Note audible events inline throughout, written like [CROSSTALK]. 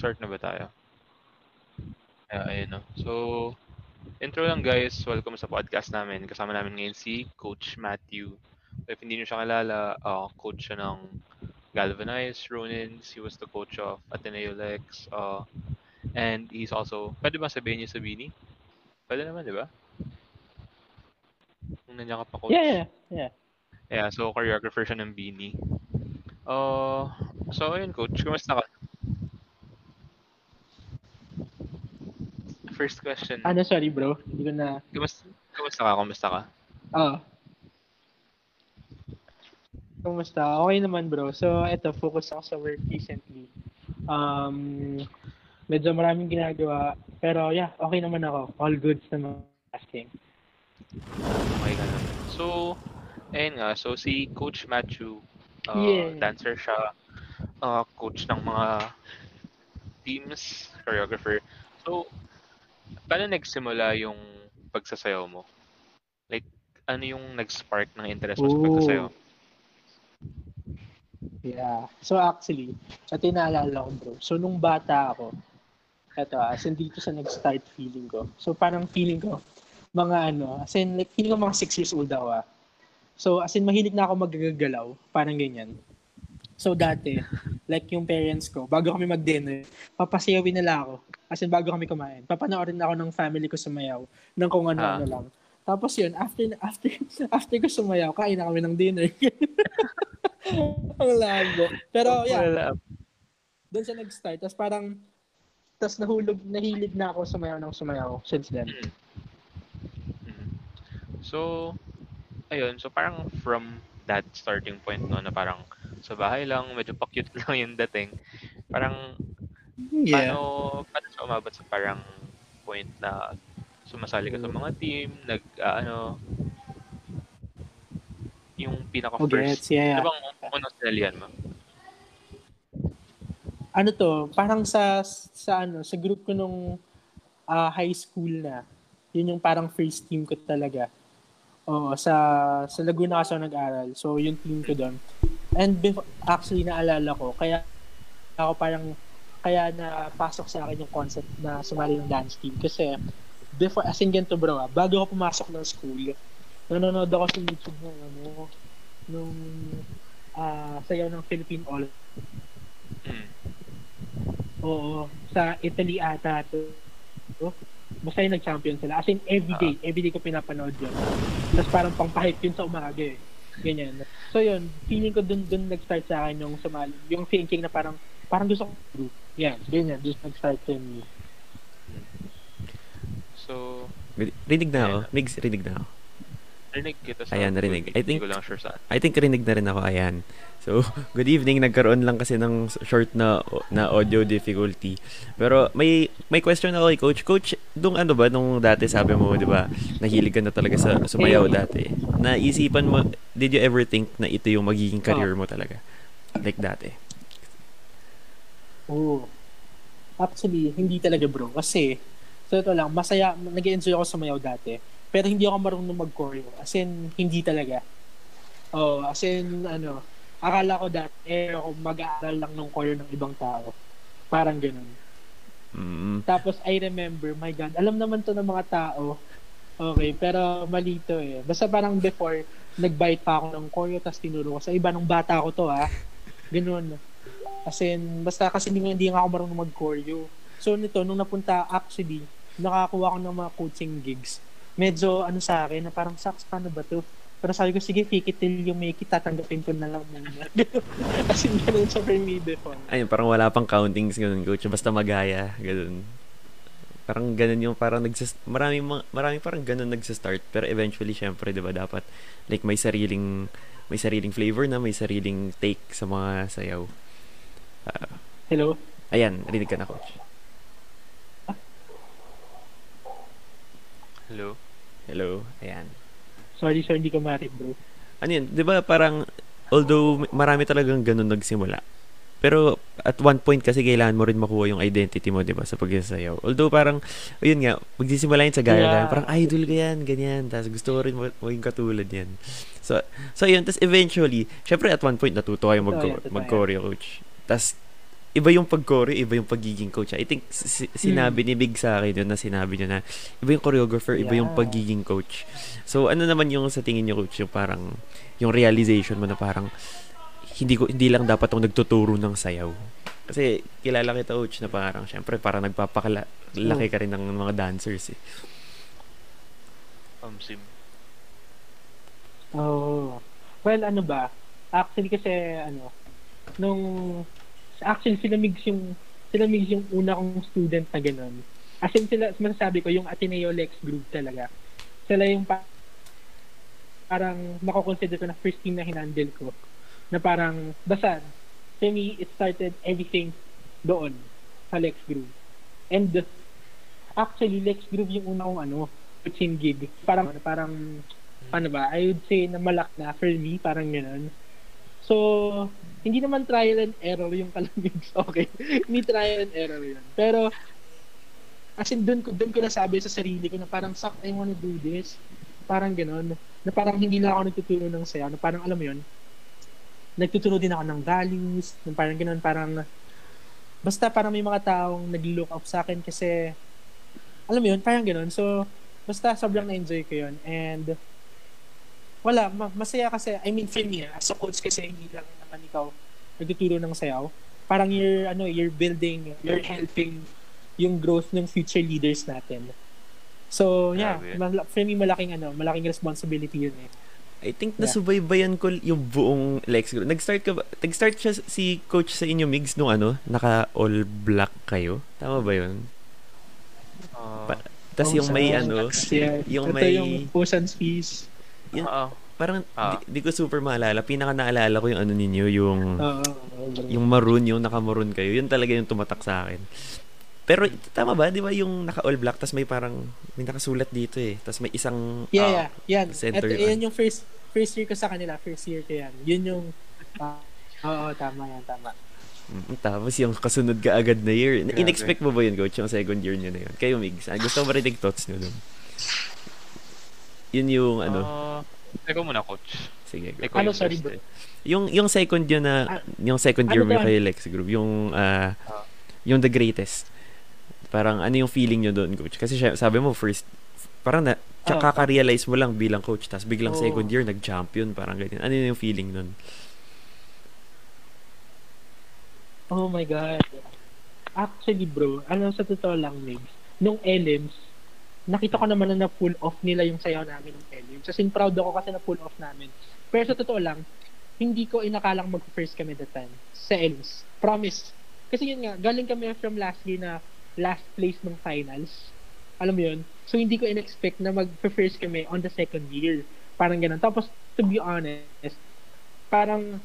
Uh, nag-start na ba tayo? Yeah, ayun no. So, intro lang guys. Welcome sa podcast namin. Kasama namin ngayon si Coach Matthew. So, if hindi nyo siya kalala, uh, coach siya ng Galvanize, Ronins. He was the coach of Ateneo Lex. Uh, and he's also, pwede ba sabihin niyo sa Bini? Pwede naman, di ba? Kung nandiyan ka pa, coach. Yeah, yeah, yeah. Yeah, so choreographer siya ng Bini. Uh, so, ayun, coach. Kumusta ka? First question. Ano, sorry bro. Hindi ko na... Kumusta, kumusta ka? Kumusta ka? Oo. Kumusta? Okay naman bro. So, eto, focus ako sa work recently. Um, medyo maraming ginagawa. Pero yeah, okay naman ako. All goods naman asking. Okay ka naman. So, ayun nga. So, si Coach Matthew, uh, Yeah. dancer siya. Uh, coach ng mga teams, choreographer. So, paano nagsimula yung pagsasayaw mo? Like, ano yung nag-spark ng interest mo sa Ooh. pagsasayaw? Yeah. So actually, ito yung naalala ko bro. So nung bata ako, eto ah, as in dito sa nag-start feeling ko. So parang feeling ko, mga ano, as in like feeling ko mga 6 years old ako ah. So as in mahilig na ako magagalaw, parang ganyan. So dati, like yung parents ko, bago kami mag-dinner, papasayawin nila ako. As in bago kami kumain. Papanoorin ako ng family ko sumayaw ng kung ano-ano lang. Tapos yun, after after [LAUGHS] after ko sumayaw, kain na kami ng dinner. [LAUGHS] Ang labo. Pero yeah, doon siya nag-start. Tapos parang, tapos nahulog, nahilig na ako sumayaw ng sumayaw since then. Mhm. So, ayun. So, parang from that starting point, no, na parang sa bahay lang, medyo pa-cute [LAUGHS] lang yung dating. Parang, paano, paano siya umabot sa parang point na sumasali ka sa mga team, nag, ah, ano, yung Oh, pinaka-first. gets. Yeah, Ano yeah. bang unang sinalihan mo? Ano to, parang sa, sa ano, sa group ko nung ah, high school na, yun yung parang first team ko talaga. Oo, sa, sa Laguna kasi ako nag-aral. So, yung team ko doon. And before, actually, naalala ko, kaya ako parang, kaya napasok sa akin yung concept na sumali ng dance team. Kasi, before, as in ganito bro, ah, bago ako pumasok ng school, nanonood ako sa YouTube ng ano, nung ah sayaw ng Philippine All. Mm. Oo, sa Italy ata to. Oh, basta yung nag-champion sila. As in, everyday, everyday ko pinapanood yun. Tapos parang pang-hype yun sa umaga eh. Ganyan. So yun, feeling ko dun, dun nag-start sa akin yung sumali. Yung thinking na parang, parang gusto ko group. Yan, ganyan. Just nag-start sa me. So, Rinig na ako. Migs, rinig na ako. rinig kita sa Ayan, narinig. I think- ko lang sure saan. I think rinig na rin ako, ayan. So, [LAUGHS] good evening. Nagkaroon lang kasi ng short na na audio difficulty. Pero may may question ako kay coach. Coach, dung ano ba nung dati sabi mo, 'di ba? Nahilig ka na talaga sa sumayaw dati. Naisipan mo, did you ever think na ito yung magiging career mo talaga? Like dati. Oo. Actually, hindi talaga bro. Kasi, so ito lang, masaya, nag-enjoy ako sumayaw dati. Pero hindi ako marunong mag-choreo. As in, hindi talaga. Oh, as in, ano, akala ko dati, eh, ako mag-aaral lang ng choreo ng ibang tao. Parang ganun. Mm. Tapos, I remember, my God, alam naman to ng mga tao. Okay, pero malito eh. Basta parang before, nag-bite pa ako ng choreo, tapos tinuro ko sa iba nung bata ko to, ha. Ganun. As in, basta kasi hindi, hindi nga ako marunong mag-choreo. So, nito, nung napunta, actually, nakakuha ko ng mga coaching gigs. Medyo, ano sa akin, na parang, saks, paano ba to? Pero sabi ko, sige, fake it till you make it, tatanggapin ko na lang muna. As in, ganun sa for me before. Ayun, parang wala pang countings ganun, coach. Basta magaya, ganun. Parang ganun yung parang nagsas marami marami parang ganun nagsa-start pero eventually syempre 'di ba dapat like may sariling may sariling flavor na may sariling take sa mga sayaw. Ah, Hello? ayan, rinig ka na coach. Hello? Hello. Ayan. Sorry, sir, hindi ko marit, bro. Ano yun, 'di ba parang although marami talagang ganun nagsimula. Pero at one point kasi kailangan mo rin makuha yung identity mo, 'di ba, sa pagsasayaw. Although parang ayun nga, magsisimula yun sa gaya Yeah. lang, parang idol ko yan, ganyan. Tapos gusto ko rin ma- maging katulad yan. So, so yun, tapos eventually, syempre at one point natuto kayo mag, mag-choreo coach. tas iba yung pag-choreo, iba yung pagiging coach. I think si- sinabi ni Big sa akin yun na sinabi niya na iba yung choreographer, iba yung Yeah. pagiging coach. So ano naman yung sa tingin niyo coach, yung parang yung realization mo na parang hindi ko hindi lang dapat ako nagtuturo ng sayaw. Kasi kilala kita coach na parang syempre parang nagpapakalaki ka rin ng mga dancers eh. Um, sim. Oh. Well, ano ba? Actually kasi ano, nung actually sila Migs yung sila Migs yung una kong student na ganun. As in sila, masasabi ko, yung Ateneo Lex group talaga. Sila yung pa- parang makukonsider ko na first team na hinandle ko. Na parang, basta, to me, it started everything doon sa Lex Groove. And actually, Lex Groove yung una kong ano, coaching gig. Parang, parang, ano ba, I would say na malak na for me, parang gano'n. So, hindi naman trial and error yung kalamigs, [LAUGHS] okay? hindi trial and error yun. Pero, as in, dun, dun ko nasabi sa sarili ko na parang, sak, I wanna do this. Parang gano'n. Na parang hindi lang ako nagtuturo ng sayaw. Na parang, alam mo yun, nagtuturo din ako ng values. Na parang gano'n, parang, basta parang may mga taong nag-look up sa akin kasi, alam mo yun, parang gano'n. So, basta sobrang na-enjoy ko yun. And, wala, ma- masaya kasi, I mean, for me, ah, as a coach kasi, hindi lang naman ikaw nagtuturo ng sayaw. Parang you're, ano, you're building, you're helping yung growth ng future leaders natin. So, yeah, Grabe. mal- for me, malaking, ano, malaking responsibility yun eh. I think Yeah. nasubaybayan ko yung buong Lex Group. Nag-start ka ba? Nag-start siya si coach sa inyo Migs nung ano, naka all black kayo. Tama ba 'yun? Uh, Pa- Tapos yung may ano, Yeah, yung ito may- yung Ocean's Fees. Yun- oo. parang Ah. di, di ko super maalala. Pinaka naalala ko yung ano ninyo, yung bro. yung maroon, yung naka-maroon kayo. Yun talaga yung tumatak sa akin. Pero tama ba, 'di ba yung naka all black tas may parang may nakasulat dito eh. Tas may isang Yeah, Ah, yeah. Yan. center Ito, yun. yan yung first first year ko sa kanila. First year ko yan. Yun yung ah, Oo, tama yan, tama. Mm, Tapos yung kasunod ka agad na year. Grabe. In-expect mo ba yun, coach, yung second year nyo na yun? Kayo, Migs. ah, Gusto mo marinig thoughts nyo dun? Yun yung ano. Uh, ikaw muna, coach. sige, go. Ano, yung sorry, bro? Yung, yung second yun na, Ah, yung second year ano mo kay Lex Group, yung, ah, Ah. yung the greatest. Parang ano yung feeling nyo doon, coach? Kasi siya- sabi mo, first, parang na, Ah, kaka-realize mo lang bilang coach, tapos biglang Oo. second year, nag-champion, parang ganyan. Ano yung feeling nun? Oh my God. Actually, bro, ano sa totoo lang, Migs, nung LMs, nakita ko naman na na-pull off nila yung sayaw namin ng. As in, proud ako kasi na-pull off namin. Pero sa totoo lang, hindi ko inakalang mag-first kami that time sa LMs. Promise. Kasi yun nga, galing kami from last year na last place ng finals. Alam mo yun? So, hindi ko in-expect na mag-first kami on the second year. Parang ganun. Tapos, to be honest, parang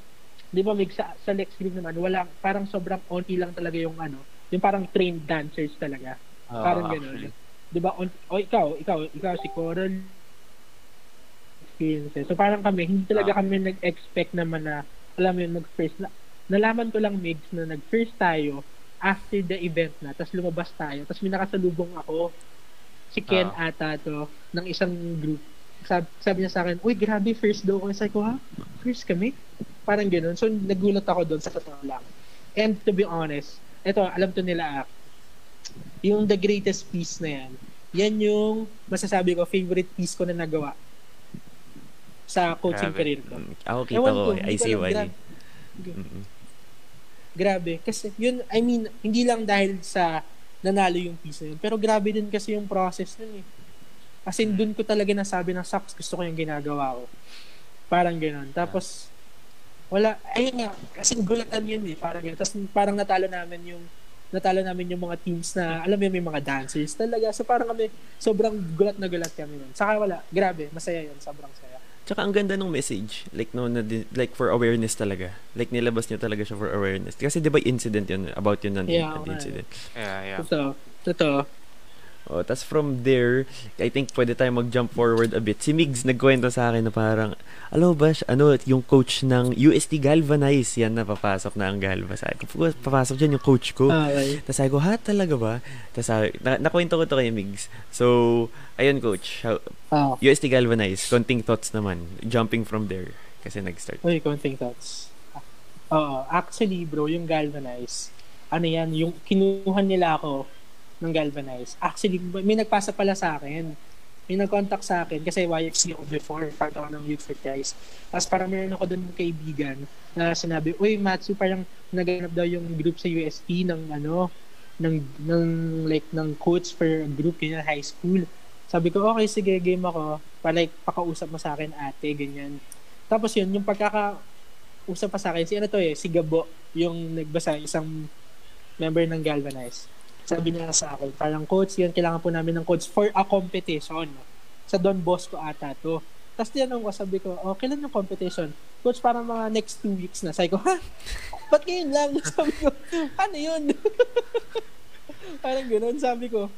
di ba Mig, sa, sa Lex Group naman, wala, parang sobrang onti lang talaga yung ano, yung parang trained dancers talaga. Ah, Parang actually. Di ba? On, o ikaw, ikaw, ikaw si Coral experiences. So parang kami, hindi talaga Ah. kami nag-expect naman na, alam mo yun, mag-first. Na, nalaman ko lang, Migs, na nag-first tayo after the event na, tapos lumabas tayo, tapos may nakasalubong ako, si Ken Ah. ata to, ng isang group. Sabi, sabi niya sa akin, uy, grabe, first daw ko. Sabi ko, ha? First kami? Parang ganun. So, nagulat ako doon sa totoo lang. And to be honest, eto, alam to nila, ah, yung the greatest piece na yan, yan yung masasabi ko, favorite piece ko na nagawa sa coaching Grabe. career ko. Mm, Ako kita Ewan ko, ko. I see why. grabe. Mm-mm. Grabe. Kasi yun, I mean, hindi lang dahil sa nanalo yung piece na yun, pero grabe din kasi yung process nun eh. As in, dun ko talaga nasabi na, Saks, gusto ko yung ginagawa ko. Parang gano'n. Tapos, wala, ayun nga, kasi gulatan yun eh, parang gano'n. Tapos parang natalo namin yung, natalo namin yung mga teams na, alam mo may mga dancers talaga. So parang kami, sobrang gulat na gulat kami nun. Saka wala, grabe, masaya yun, sobrang saya. Tsaka ang ganda ng message. Like, no, na, like for awareness talaga. Like, nilabas niyo talaga siya for awareness. Kasi di ba incident yun? About yun ng Yeah, okay. incident. Yeah, yeah. Totoo, totoo. Oh, tas from there, I think pwede tayo mag-jump forward a bit. Si Migs nagkwento sa akin na parang, alo ba, siya- ano, yung coach ng UST Galvanize, yan na, papasok na ang Galva. Sabi ko, papasok dyan yung coach ko. Okay. Tapos sabi ko, ha, talaga ba? Tapos sabi, na, nakwento ko to kay Migs. So, ayun coach, how- Ah, UST Galvanize, konting thoughts naman, jumping from there, kasi nag-start. uy, konting thoughts. Oo, actually bro, yung Galvanize, ano yan, yung kinuha nila ako ng Galvanize. Actually, may nagpasa pala sa akin. May nag-contact sa akin kasi YFC ako before, part ako ng Youth for Christ. Tapos parang meron ako doon kaibigan na sinabi, Uy, Matsu, parang naganap daw yung group sa UST ng ano, ng, ng like, ng coach for group, ganyan, high school. Sabi ko, okay, sige, game ako. Pa, like, pakausap mo sa akin, ate, ganyan. Tapos yun, yung pagkaka, usap pa sa akin, si ano to eh, si Gabo, yung nagbasa, isang member ng Galvanize. Sabi niya sa akin, parang coach, yan, kailangan po namin ng coach for a competition. Sa Don Bosco ata to. Tapos tinanong ko, sabi ko, oh, kailan yung competition? Coach, parang mga next two weeks na. Sabi ko, ha? Ba't ngayon lang? [LAUGHS] Sabi ko, ano yun? [LAUGHS] parang ganoon, sabi ko.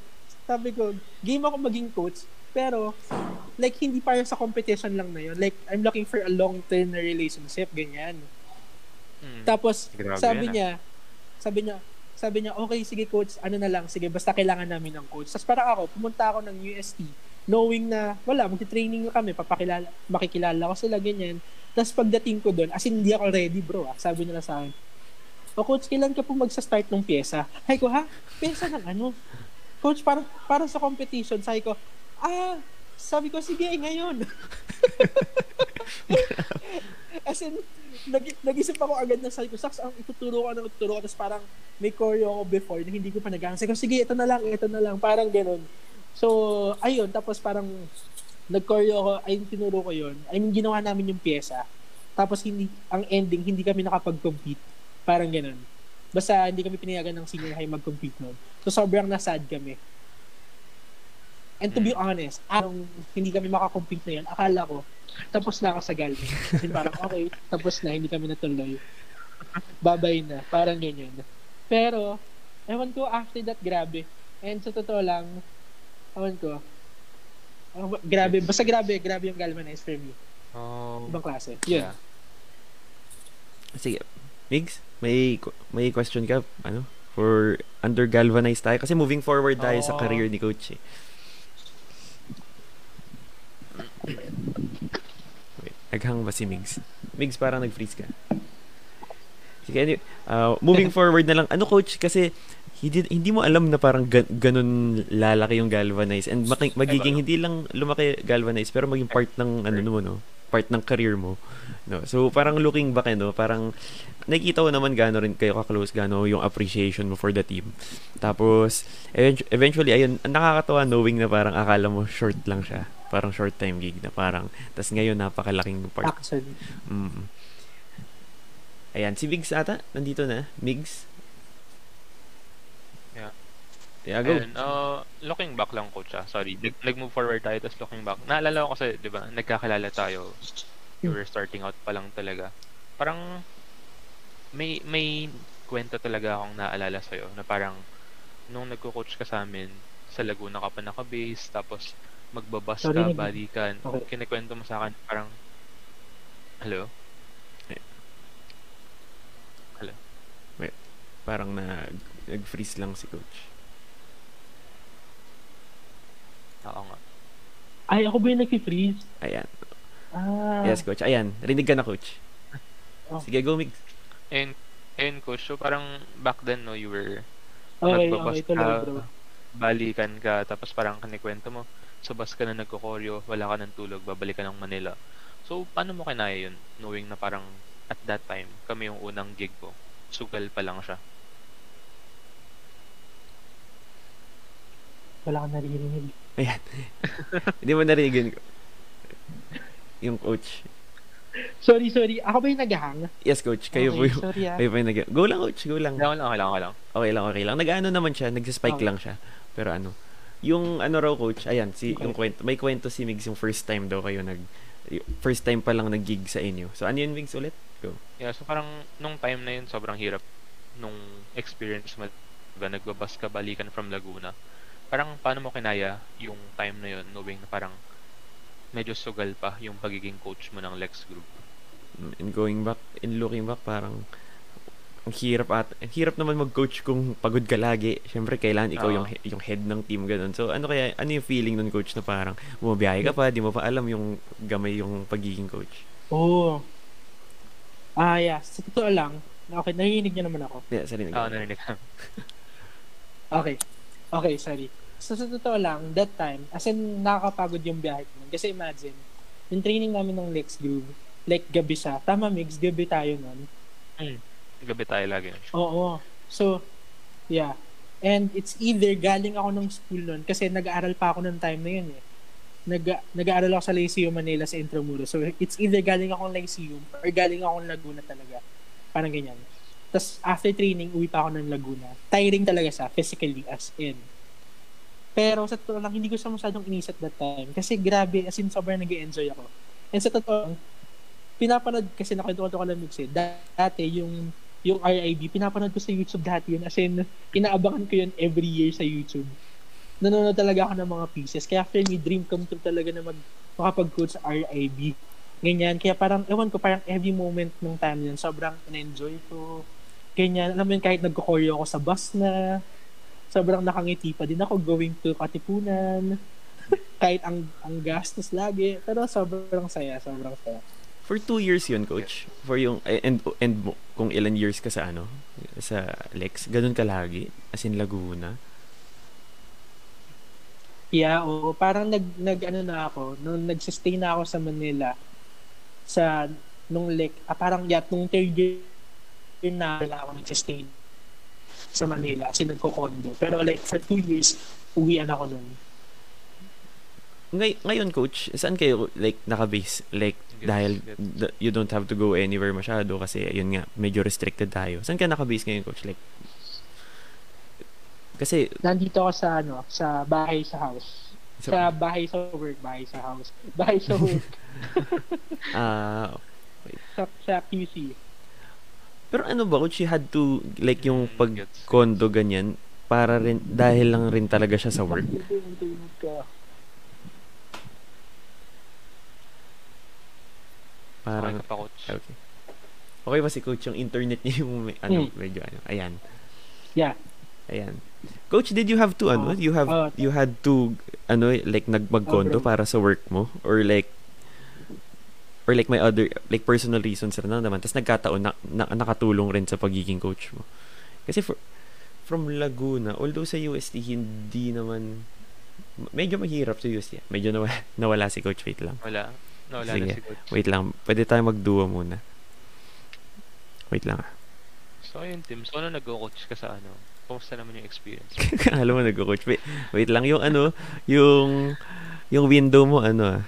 Sabi ko, game ako maging coach, pero like hindi para sa competition lang na yun. Like I'm looking for a long-term relationship, ganyan. Mm. Tapos Grabe sabi yan, ah. niya, sabi niya, sabi niya, okay, sige coach, ano na lang, sige, basta kailangan namin ng coach. Tapos parang ako, pumunta ako ng UST, knowing na, wala, magti-training na kami, papakilala, makikilala ko sila, ganyan. Tapos pagdating ko doon, as in, hindi ako ready, bro, ah. sabi nila sa akin, o coach, kailan ka po magsa-start ng pyesa? Hay ko, ha? Pyesa ng ano? Coach, para, para sa competition, sabi ko, ah, sabi ko, sige, ngayon. [LAUGHS] As in, nag, nag-isip ako agad na sabi ko, Saks, ang ituturo ko, ang ituturo ko, tapos parang may choreo ako before na hindi ko pa nag Sabi ko, sige, ito na lang, ito na lang, parang ganun. So, ayun, tapos parang nag-choreo ako, ayun, tinuro ko yun. I mean, ginawa namin yung pyesa. Tapos hindi, ang ending, hindi kami nakapag-compete. Parang ganun. Basta hindi kami pinayagan ng senior high mag-compete noon. So, sobrang nasad kami. And to be honest, anong hindi kami makakompete na yun, akala ko, tapos na ako sa Galvin. Kasi parang, okay, tapos na, hindi kami natuloy. Babay na. Parang ganyan. Pero, ewan ko, after that, grabe. And sa totoo lang, ewan ko, ah, grabe, basta grabe, grabe yung Galvanize for me. Oh, Ibang klase. Yun. yeah. Sige. Migs, may may question ka ano for under galvanize tayo kasi moving forward tayo sa Oo. career ni coach eh. Naghang ba si Migs? Migs parang nag-freeze ka. Sige, anyway, uh, moving [LAUGHS] forward na lang. Ano coach? Kasi hindi, hindi mo alam na parang gan- ganun lalaki yung galvanize. And maki- magiging hindi lang lumaki galvanize pero maging part ng ano mo no? Part ng career mo no? So parang looking back eh, no? Parang nakikita ko naman gaano rin kayo ka-close gaano yung appreciation mo for the team. Tapos event- eventually ayun nakakatawa knowing na parang akala mo short lang siya parang short time gig na parang tas ngayon napakalaking part Actually. Mm. Ayan, si Migs ata, nandito na. Migs? Yeah. Yeah, go. Ayun, uh, looking back lang coach ah. Sorry, nag- nag-move forward tayo tapos looking back. Naalala ko kasi, 'di ba, nagkakilala tayo. We were starting out pa lang talaga. Parang may may kwento talaga akong naalala sa na parang nung nagko-coach ka sa amin sa Laguna ka pa naka-base tapos magbabas Sorry, ka, nag- balikan. Okay. Kinikwento mo sa akin parang Hello? Parang na, nag-freeze lang si coach. Oo nga. Ay, ako ba yung nag-freeze? Ayan. Ah. Yes, coach. Ayan, rinig ka na, coach. Oh. Sige, go, Migs. And and coach, so parang back then no, you were Okay, nagbabas okay, ka, bro. balikan ka, tapos parang kinikwento mo, sa bus ka na nagko-choreo, wala ka ng tulog, babalik ka ng Manila. So, paano mo kinaya yun? Knowing na parang at that time, kami yung unang gig ko. Sugal pa lang siya. Wala ka naririnig. Ayan. [LAUGHS] Hindi mo narinig yun. Yung coach. Sorry, sorry. Ako ba yung naghang? Yes, coach. Kayo po okay, yung... sorry ah. Kayo po yung nag- Go lang, coach. Go lang. Kailangan lang, kailangan, kailangan. Okay lang, okay lang. Nag-ano naman siya. Nag-spike Okay. lang siya. Pero ano, yung ano raw, coach, ayan, si, Okay. yung kwento, may kwento si Migs yung first time daw kayo nag... y- First time pa lang nag-gig sa inyo. So, ano yun, Migs, ulit? Go. Yeah, so parang nung time na yun, sobrang hirap nung experience mo. Diba, nagbabas ka balikan from Laguna. Parang paano mo kinaya yung time na yun, knowing na parang medyo sugal pa yung pagiging coach mo ng Lex Group. in going back, in looking back, parang ang hirap at ang hirap naman mag-coach kung pagod ka lagi. Syempre kailangan ikaw yung he- yung head ng team ganun. So ano kaya ano yung feeling nun coach na parang bumabiyahe ka pa, di mo pa alam yung gamay yung pagiging coach. Oo. Ah, yeah. Sa totoo lang, okay, narinig niyo naman ako. Yeah, sarili Oo, narinig ka. [LAUGHS] Okay. Okay, sorry. So, sa totoo lang, that time, as in, nakakapagod yung biyahe ko. nun. Kasi imagine, yung training namin ng Lex Groove, like gabi siya. Tama, Mix, gabi tayo nun. Gabi tayo lagi. Oo. So, yeah. And it's either galing ako ng school nun, kasi nag-aaral pa ako ng time na yun eh. Nag, nag-aaral ako sa Lyceum Manila sa Intramuros. So, it's either galing akong Lyceum or galing akong Laguna talaga. Parang ganyan. Tapos, after training, uwi pa ako ng Laguna. Tiring talaga siya, physically, as in. Pero sa totoo lang, hindi ko siya masyadong inis at that time. Kasi grabe, as in, sobrang nag enjoy ako. And sa totoo lang, pinapanood, kasi nakwento ko lang mix dati yung yung RIB, pinapanood ko sa YouTube dati yun. As in, inaabangan ko yun every year sa YouTube. Nanonood talaga ako ng mga pieces. Kaya for me, dream come true talaga na mag, makapag-coach sa RIB. Ganyan. Kaya parang, ewan ko, parang every moment ng time yun, sobrang in-enjoy ko. Ganyan. Alam mo yun, kahit nagko-choreo ako sa bus na, sobrang nakangiti pa din ako going to Katipunan. [LAUGHS] kahit ang ang gastos lagi. Pero sobrang saya, sobrang saya. For two years yun, coach. For yung, eh, and, and kung ilan years ka sa ano, sa Lex, ganun ka lagi? As in Laguna? Yeah, oo. Parang nag, nag ano na ako, nung nagsistay na ako sa Manila, sa, nung like, ah, parang yeah, nung third year na wala ako nagsistay sa Manila kasi nagko-condo. Pero like, for two years, uwian ako nun. Ngay- ngayon, coach, saan kayo, like, naka-base? Like, Gets, dahil gets. d- you don't have to go anywhere masyado kasi, yun nga, medyo restricted tayo. Saan ka naka-base ngayon, coach? Like, kasi, Nandito ako sa ano, sa bahay sa house. so, Sa bahay sa work, bahay sa house. [LAUGHS] Bahay sa work, [LAUGHS] ah, sa, sa QC. pero ano ba, coach, you had to, like, yung Mm, pag condo ganyan, para rin, dahil lang rin talaga siya sa work. Ito yung tulog ko. Parang, Okay ka pa, coach. okay. Okay ba si coach yung internet niya yung, may- ano, Hmm. medyo, ano, ayan. Yeah. Ayan. Coach, did you have to ano? Oh, You have oh, you had to ano like nagmagkondo Oh, bro. para sa work mo or like or like may other like personal reasons rin na naman tapos nagkataon na, na nakatulong rin sa pagiging coach mo. Kasi for, from Laguna, although sa UST hindi naman medyo mahirap sa UST. Medyo nawala, [LAUGHS] nawala si coach wait lang. Wala. Nawala Sige. na si coach. Wait lang. Pwede tayo magduo muna. Wait lang. ah. So, ayun, Tim. So, ano nag-coach ka sa ano? Kumusta naman yung experience? Alam mo [LAUGHS] nagko-coach. Wait, wait lang yung ano, yung yung window mo ano ah.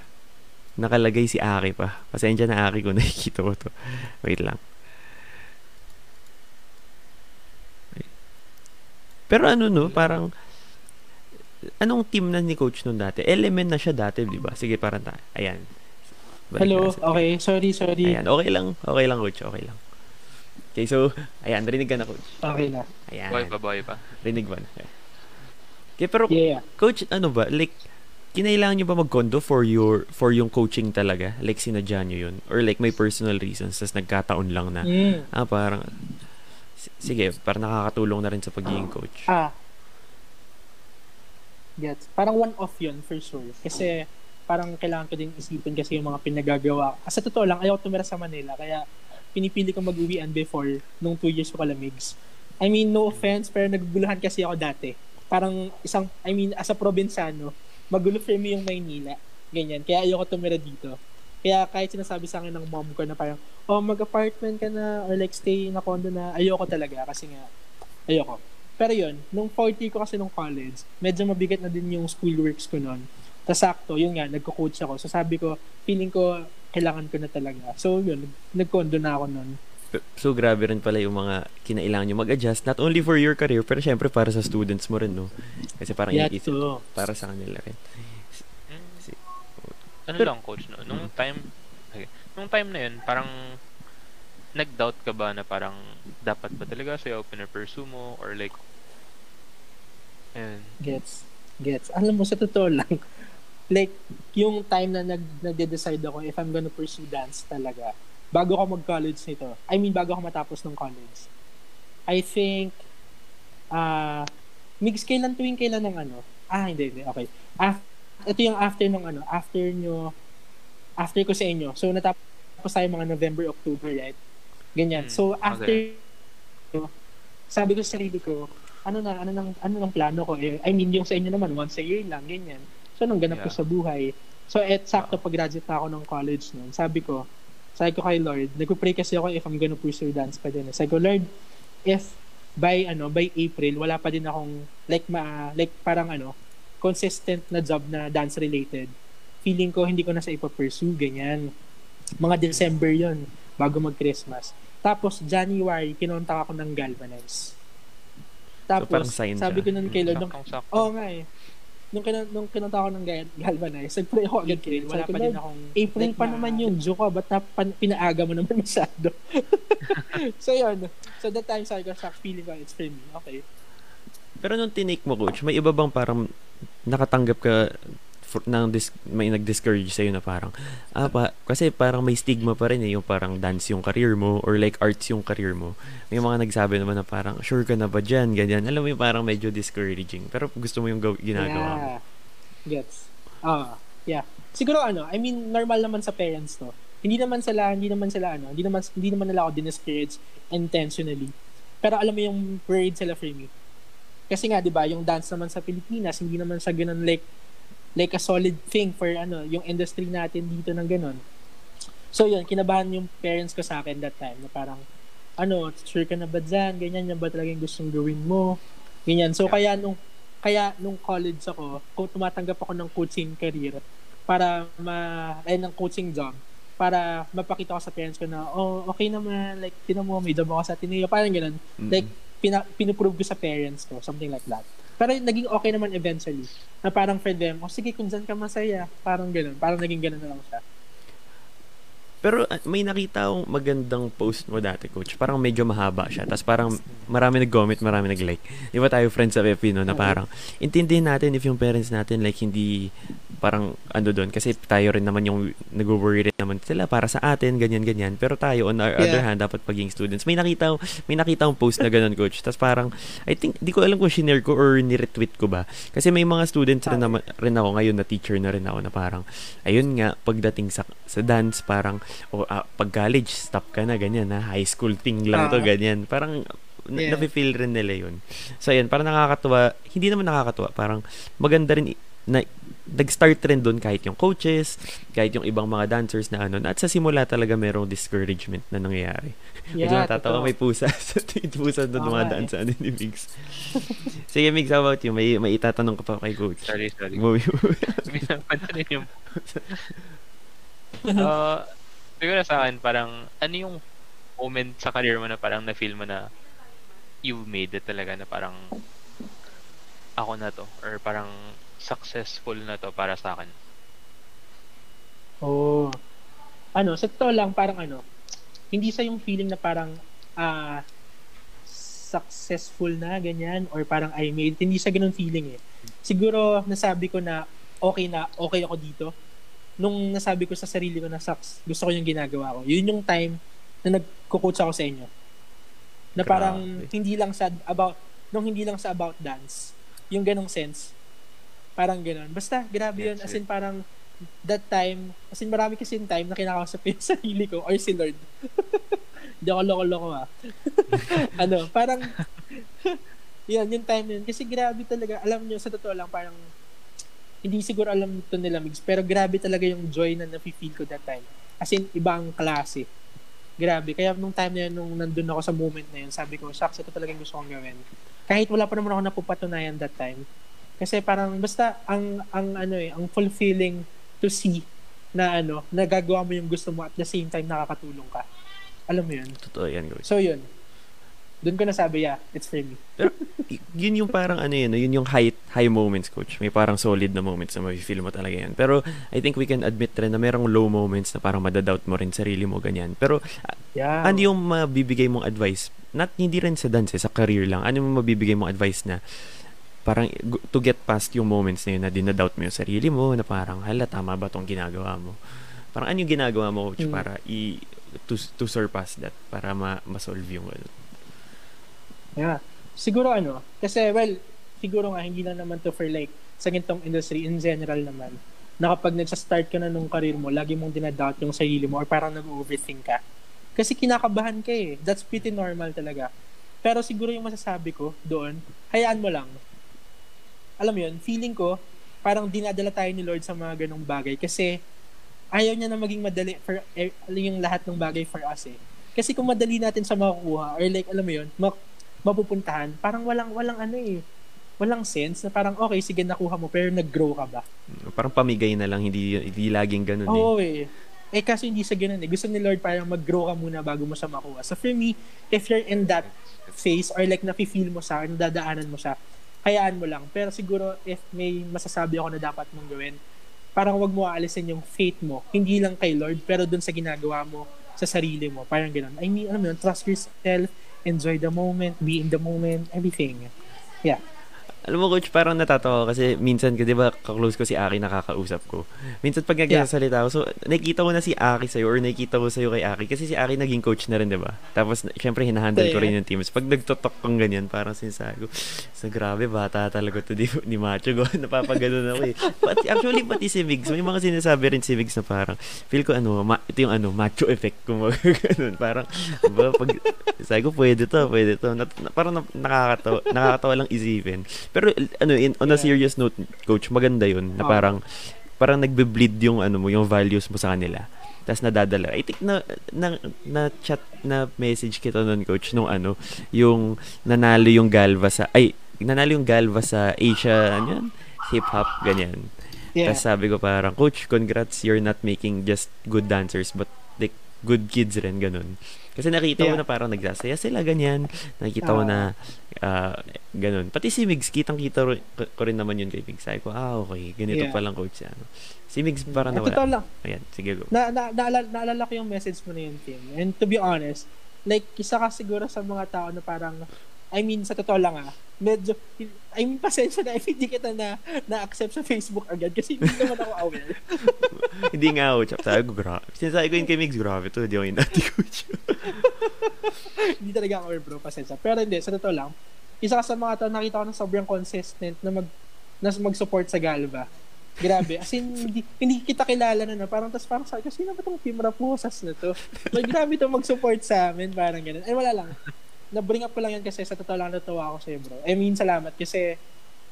Nakalagay si Aki pa. Pasensya na Aki kung [LAUGHS] nakikita mo to. Wait lang. Pero ano no, parang anong team na ni coach nun dati? Element na siya dati, di ba? Sige, parang ta. Ayan. Balik Hello, na sa- okay. Sorry, sorry. Ayan, okay lang. Okay lang, coach. Okay lang. Okay, so, ayan, rinig ka na, coach. Okay na. Ayan. Boy pa, boy pa. Rinig ba na? Okay, pero Yeah, yeah. Coach, ano ba? Like, kinailangan nyo ba mag-condo for your for yung coaching talaga? Like, sinadya nyo yun? Or like, may personal reasons, tas nagkataon lang na, Mm. ah, parang, sige, parang nakakatulong na rin sa pagiging coach. Ah. Gets. Parang one-off yun, for sure. Kasi, parang kailangan ko din isipin kasi yung mga pinagagawa. Sa totoo lang, ayaw tumira sa Manila. Kaya, pinipili ko mag-uwian before nung two years ko kalamigs. I mean, no offense, pero naguguluhan kasi ako dati. Parang isang, I mean, as a probinsyano, magulo for me yung Maynila. Ganyan. Kaya ayoko tumira dito. Kaya kahit sinasabi sa akin ng mom ko na parang, oh, mag-apartment ka na or like stay na condo na, ayoko talaga kasi nga, ayoko. Pero yun, nung fourth year ko kasi nung college, medyo mabigat na din yung schoolworks ko noon. Tapos sakto, yun nga, nagko-coach ako. So sabi ko, feeling ko, kailangan ko na talaga. So yun, nag-condo na ako noon. So, grabe rin pala yung mga kinailangan nyo mag-adjust, not only for your career, pero syempre para sa students mo rin, no? Kasi parang Yeah, iniisip, so, para sa kanila rin. Mm. Si- Ano Pero- lang, coach, no? Nung time, okay. Nung time na yun, parang, nag-doubt ka ba na parang, dapat ba talaga sa'yo pinapursue mo? Or like, and, gets. Gets. Alam mo, sa totoo lang, like, yung time na nag, nagde-decide ako if I'm gonna pursue dance talaga, bago ako mag-college nito, I mean, bago ako matapos ng college, I think, ah, mix kailan tuwing kailan ng ano? Ah, hindi, hindi, okay. Af- ito yung after ng ano, after nyo, after ko sa inyo. So, natapos tayo mga November, October, right? Ganyan. Mm, So, after, okay. sabi ko sa sarili ko, ano na, ano nang, ano nang plano ko? Eh, I mean, yung sa inyo naman, once a year lang, ganyan. So, nung ganap ko Yeah. sa buhay. So, et sakto pag-graduate na ako ng college noon, sabi ko, sabi ko kay Lord, nagpo-pray kasi ako if I'm gonna pursue dance pa din. Sabi ko, Lord, if by ano by April wala pa din akong like ma like parang ano consistent na job na dance related feeling ko hindi ko na sa ipa-pursue ganyan. Mga December yon bago mag Christmas tapos January kinontak ako ng Galvanize tapos sign sabi ko nun kay Lord nung, oh nga eh nung, kinon, nung kinontak ako ng Gal- Galvanize nagpray ako agad kay wala ko, pa din "Lord, akong April like pa na- naman yung due ko, ba't na, pan, pinaaga mo naman [LAUGHS] masyado? [LAUGHS] so yun. So that time, sabi ko, sa feeling ko, it's for me. Okay. Pero nung tinake mo, coach, may iba bang parang nakatanggap ka for, ng dis, may nag-discourage sa'yo na parang, ah, pa, kasi parang may stigma pa rin eh, yung parang dance yung career mo or like arts yung career mo. May mga nagsabi naman na parang, sure ka na ba dyan, ganyan. Alam mo yung parang medyo discouraging. Pero gusto mo yung gaw- ginagawa. Yeah. Gets. Ah, yeah. Siguro ano, I mean, normal naman sa parents to. Hindi naman sila, hindi naman sila ano, hindi naman, hindi naman nila ako diniscourage intentionally. Pero alam mo yung worried sila for me. Kasi nga, di ba, yung dance naman sa Pilipinas, hindi naman sa ganun like, like a solid thing for ano, yung industry natin dito ng ganun. So yun, kinabahan yung parents ko sa akin that time na parang, ano, sure ka na ba dyan? Ganyan, yan ba talaga yung gustong gawin mo? Ganyan. So Yeah. kaya nung, kaya nung college ako, kung tumatanggap ako ng coaching career para ma, ay, ng coaching job, para mapakita ko sa parents ko na, oh, okay naman, like, tinan mo, may job ako sa Ateneo, parang ganun. Mm-mm. Like, pina, pinuprove ko sa parents ko, something like that. Pero naging okay naman eventually. Na parang for them, oh sige, kung dyan ka masaya, parang ganun. Parang naging ganun na lang siya. Pero ah, may nakita akong magandang post mo dati, coach. Parang medyo mahaba siya. Tapos parang marami nag-comment, marami nag-like. Di ba tayo friends sa FB, no? Na parang, intindihin natin if yung parents natin, like, hindi parang ano doon. Kasi tayo rin naman yung nag-worry rin naman sila para sa atin, ganyan-ganyan. Pero tayo, on our Yeah. other hand, dapat pagiging students. May nakita, may nakita akong post na ganun, coach. Tapos parang, I think, di ko alam kung shinare ko or ni-retweet ko ba. Kasi may mga students rin, naman, rin ako ngayon na teacher na rin ako na parang, ayun nga, pagdating sa, sa dance, parang, o ah, pag college, stop ka na, ganyan na, high school thing lang to, Ah. ganyan. Parang, na- Yeah. nafe-feel rin nila yun. So, ayan, parang nakakatuwa, hindi naman nakakatuwa, parang maganda rin, na, nag-start rin doon kahit yung coaches, kahit yung ibang mga dancers na ano, na at sa simula talaga merong discouragement na nangyayari. [LAUGHS] Medyo natatawa, may pusa [LAUGHS] sa pusa doon Oo dumadaan nga sa ano ni Migs. Sige, Migs, how about you? May, may itatanong ka pa kay coach. Sorry, sorry. Mo- [LAUGHS] Pinapansin yung... Uh, siguro sa akin, parang, ano yung moment sa career mo na parang na-feel mo na you've made it talaga na parang ako na to or parang successful na to para sa akin. Oh. Ano, sa totoo lang, parang ano, hindi sa yung feeling na parang ah successful na, ganyan, or parang I made. Hindi sa ganun feeling eh. Siguro, nasabi ko na okay na, okay ako dito. Nung nasabi ko sa sarili ko na sucks, gusto ko yung ginagawa ko. Yun yung time na nagko-coach ako sa inyo. Na parang Grabe. hindi lang sa about, nung hindi lang sa about dance, yung ganong sense. Parang ganon. Basta, grabe yun. As in, parang, that time, as in marami kasi yung time na kinakausap ko yung [LAUGHS] sarili ko or si Lord. [LAUGHS] Hindi ako loko-loko ah. [LAUGHS] ano, parang, yun, yung time yun. Kasi grabe talaga, alam nyo, sa totoo lang, parang, hindi siguro alam to nila, Migs, pero grabe talaga yung joy na nafe-feel ko that time. As in, ibang klase. Grabe. Kaya nung time na yun, nung nandun ako sa moment na yun, sabi ko, shucks, ito talagang gusto kong gawin. Kahit wala pa naman ako napupatunayan that time. Kasi parang, basta, ang, ang, ano eh, ang fulfilling to see na ano, nagagawa mo yung gusto mo at the same time nakakatulong ka. Alam mo yun? Totoo yan, coach. So yun. Doon ko nasabi, yeah, it's for me. Y- yun yung parang ano yun, yun yung high high moments coach. May parang solid na moments na mafe-feel mo talaga yan. Pero I think we can admit rin na merong low moments na parang madadoubt mo rin sarili mo ganyan. Pero Yeah. ano yung mabibigay mong advice? Not hindi rin sa dance, eh, sa career lang. Ano yung mabibigay mong advice na parang to get past yung moments na yun na dinadoubt mo yung sarili mo na parang hala tama ba tong ginagawa mo? Parang ano yung ginagawa mo coach Mm. para i to, to surpass that para ma, ma-solve yung ano? Yeah. Siguro ano, kasi well, siguro nga hindi lang naman to for like sa ganitong industry in general naman. Na kapag nagsa-start ka na nung career mo, lagi mong dinadoubt yung sarili mo or parang nag-overthink ka. Kasi kinakabahan ka eh. That's pretty normal talaga. Pero siguro yung masasabi ko doon, hayaan mo lang. Alam mo yun, feeling ko, parang dinadala tayo ni Lord sa mga ganong bagay. Kasi ayaw niya na maging madali for eh, yung lahat ng bagay for us eh. Kasi kung madali natin sa makukuha, or like, alam mo yun, mak- mapupuntahan, parang walang, walang ano eh, walang sense na parang, okay, sige, nakuha mo, pero nag-grow ka ba? Parang pamigay na lang, hindi, hindi laging ganun eh. Oo eh. Eh kasi hindi sa ganun eh. Gusto ni Lord parang mag-grow ka muna bago mo siya makuha. So for me, if you're in that phase or like nafe-feel mo sa nadadaanan mo siya, hayaan mo lang. Pero siguro if may masasabi ako na dapat mong gawin, parang wag mo aalisin yung faith mo. Hindi lang kay Lord, pero dun sa ginagawa mo sa sarili mo. Parang ganun. I mean, alam mo yun, trust yourself, enjoy the moment, be in the moment, everything. Yeah. Alam mo, coach, parang natatawa kasi minsan, di ba, kaklose ko si Aki nakakausap ko. Minsan pag nagsasalita ako, so nakikita ko na si Aki sa'yo or nakikita ko sa'yo kay Aki kasi si Aki naging coach na rin, di ba? Tapos, syempre, hinahandle ko rin yung teams. Pag nagtotok kong ganyan, parang sinasabi ko, so grabe, bata talaga to di, ni Macho ko. [LAUGHS] Napapaganon ako eh. But, actually, pati si Migs, may mga sinasabi rin si Migs na parang, feel ko ano, ma, ito yung ano, macho effect kung [LAUGHS] ganun. Parang, ba, pag, sabi ko, pwede to, pwede to. Nat, parang nakakatawa, nakakatawa lang isipin. Pero ano in on a serious note, coach, maganda 'yun na parang parang nagbe-bleed yung ano mo, yung values mo sa kanila. Tapos nadadala. I think na, na, na chat na message kita noon coach nung ano, yung nanalo yung Galva sa ay nanalo yung Galva sa Asia ano yan? Hip hop ganyan. Yeah. Tapos sabi ko parang, Coach, congrats, you're not making just good dancers, but like, good kids rin, ganun. Kasi nakita yeah. ko na parang nagsasaya sila ganyan. Nakita ko uh, na uh, ganun. Pati si Migs, kitang-kita ko rin naman yun kay Migs. Sabi ko, ah, okay, ganito yeah. pa lang coach. Ano. Si Migs parang nawala. Totoo lang. Ayan, sige go. Na, na, naalala, naalala ko yung message mo na yun, Tim. And to be honest, like, isa ka siguro sa mga tao na parang I mean, sa totoo lang ah, medyo, I mean, pasensya na if [LAUGHS] hindi kita na, na-accept sa Facebook agad kasi hindi naman ako aware. [LAUGHS] hindi nga ako, chap. Sabi ko, grabe. Sinasabi ko yung kay Migs, grabe to, hindi ako dati coach. [LAUGHS] hindi talaga ako aware, bro, pasensya. Pero hindi, sa totoo lang, isa ka sa mga tao, nakita ko na sobrang consistent na mag, na mag-support sa Galva. Grabe. As in, hindi, hindi kita kilala na na. Parang, tas parang sabi ko, sino ba itong Team Raposas na to? Like, grabe to mag-support sa amin. Parang ganun. Eh, wala lang na-bring up ko lang yan kasi sa totoo lang natuwa ako sa'yo, bro. I mean, salamat kasi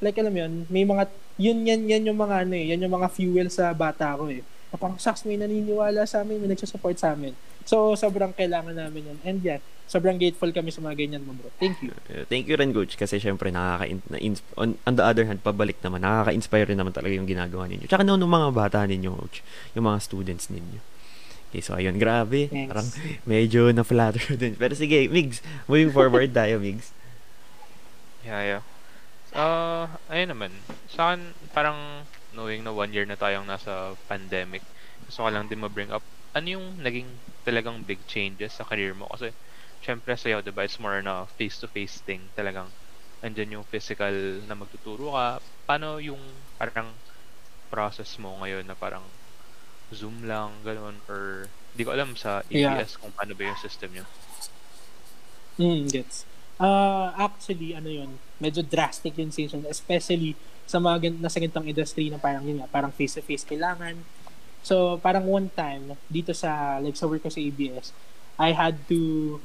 like alam yun, may mga yun yan yan yung mga ano eh, yan yung mga fuel sa bata ko eh. Na parang saks may naniniwala sa amin, may nagsusupport sa amin. So sobrang kailangan namin yan. And yan, sobrang grateful kami sa mga ganyan mo, bro. Thank you. thank you rin, coach, kasi syempre nakaka na on, on the other hand, pabalik naman, nakaka-inspire rin naman talaga yung ginagawa ninyo. Tsaka noon ng mga bata ninyo, coach, yung mga students ninyo. Okay, so ayun, grabe. Thanks. Parang medyo na-flatter [LAUGHS] din. Pero sige, Migs, moving forward tayo, Migs. Yeah, yeah. Uh, ayun naman. Sa akin, parang knowing na one year na tayong nasa pandemic, gusto ko lang din ma-bring up, ano yung naging talagang big changes sa career mo? Kasi, syempre sa'yo, diba, it's more na face-to-face thing. Talagang, andyan yung physical na magtuturo ka. Paano yung parang process mo ngayon na parang Zoom lang, ganun, or hindi ko alam sa ABS yeah. kung paano ba yung system niyo. Mm, gets. Uh, actually, ano yun, medyo drastic yung change, especially sa mga nasa ganitong industry na parang yun nga, parang face-to-face kailangan. So, parang one time, dito sa, like, sa work ko sa ABS, I had to,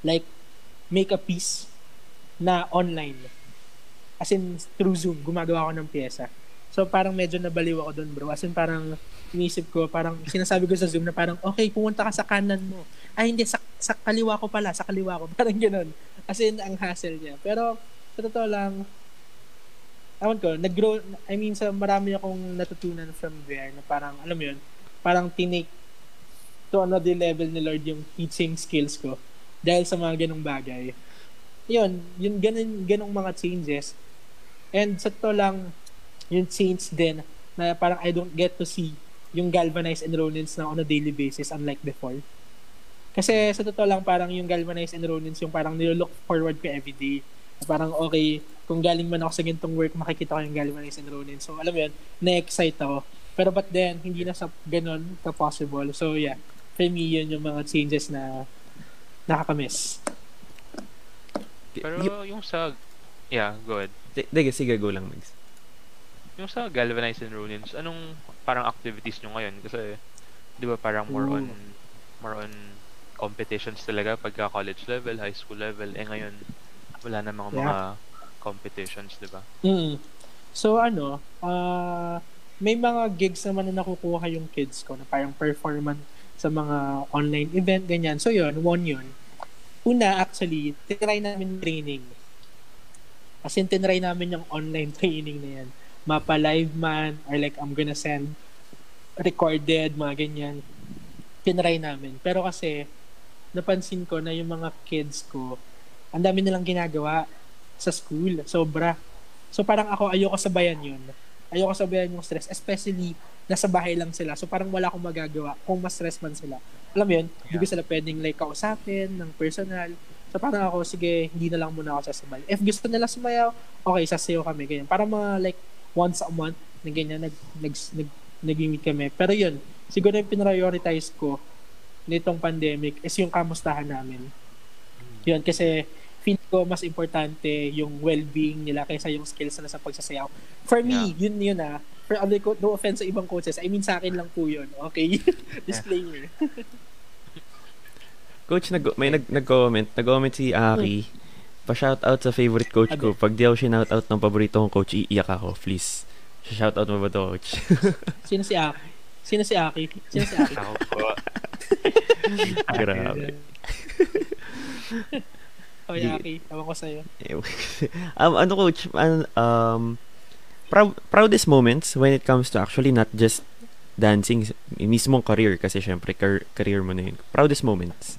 like, make a piece na online. As in, through Zoom, gumagawa ako ng pyesa. So, parang medyo nabaliw ako doon, bro. As in, parang, inisip ko, parang sinasabi ko sa Zoom na parang, okay, pumunta ka sa kanan mo. Ay, hindi, sa, sa kaliwa ko pala, sa kaliwa ko. [LAUGHS] Parang ganoon. As in, ang hassle niya. Pero, sa totoo lang, awan ko, nag-grow, I mean, sa marami akong natutunan from there na parang, alam yun, parang tinake to another level ni Lord yung teaching skills ko dahil sa mga ganong bagay. Yun, yung ganun, ganong mga changes. And sa to lang, yung change din na parang I don't get to see yung galvanized enrollments na on a daily basis unlike before. Kasi sa totoo lang parang yung galvanized enrollments yung parang nilo-look forward ko everyday. Parang okay, kung galing man ako sa gintong work, makikita ko yung galvanized enrollments. So alam mo yun, na-excite ako. Pero but then, hindi na sa ganun ka-possible. So yeah, for me, yun yung mga changes na nakakamiss. Pero yung sa... Yeah, go ahead. Sige, sige, go lang, Migs. Yung sa galvanized enrollments, anong parang activities nyo ngayon? Kasi, di ba parang more on more on competitions talaga pagka college level, high school level. Eh ngayon, wala na mga Yeah. mga competitions, di ba? Mm. So ano, ah may mga gigs naman na nakukuha yung kids ko na parang performance sa mga online event, ganyan. So yun, one yun. Una, actually, tinry namin training. As in, tinry namin yung online [LAUGHS] training na yan. Mapa live man, or like, I'm gonna send recorded, mga ganyan. Tinry namin. Pero kasi, napansin ko na yung mga kids ko, ang dami nilang ginagawa sa school. Sobra. So parang ako, ayoko sabayan yun. Ayoko sabayan yung stress. Especially, nasa bahay lang sila. So parang wala akong magagawa kung mas stress man sila. Alam mo yun, hindi ko sila pwedeng like kausapin ng personal. So parang ako, sige, hindi na lang muna ako sasabay. If gusto nila sumayaw, okay, sasayaw kami. Ganyan. Para mga like once a month na ganyan, nag, nag, nag, nag-meet kami. Pero yun, siguro yung pinrioritize ko nitong pandemic is yung kamustahan namin. Yun, kasi feel ko mas importante yung well-being nila kaysa yung skills na sa pagsasayaw. For me, yun yun ah. For other co- no offense sa ibang coaches. I mean, sa akin lang po yun. Okay? [LAUGHS] Disclaimer. [LAUGHS] Coach, nag may nag nag-comment, nag-comment si Aki. Pa-shoutout sa favorite coach ko. Pag di ako shoutout ng paborito kong coach, iiyak ako. Please. Shoutout mo ba to, coach? [LAUGHS] Sino si Aki? Sino si Aki? Sino si Aki? Ako po. [LAUGHS] Grabe. [LAUGHS] Di- Aki. Ewan ko sa'yo. um, ano coach, an- um, prou- proudest moments when it comes to actually not just dancing, mismong career, kasi syempre car- career mo na yun. Proudest moments.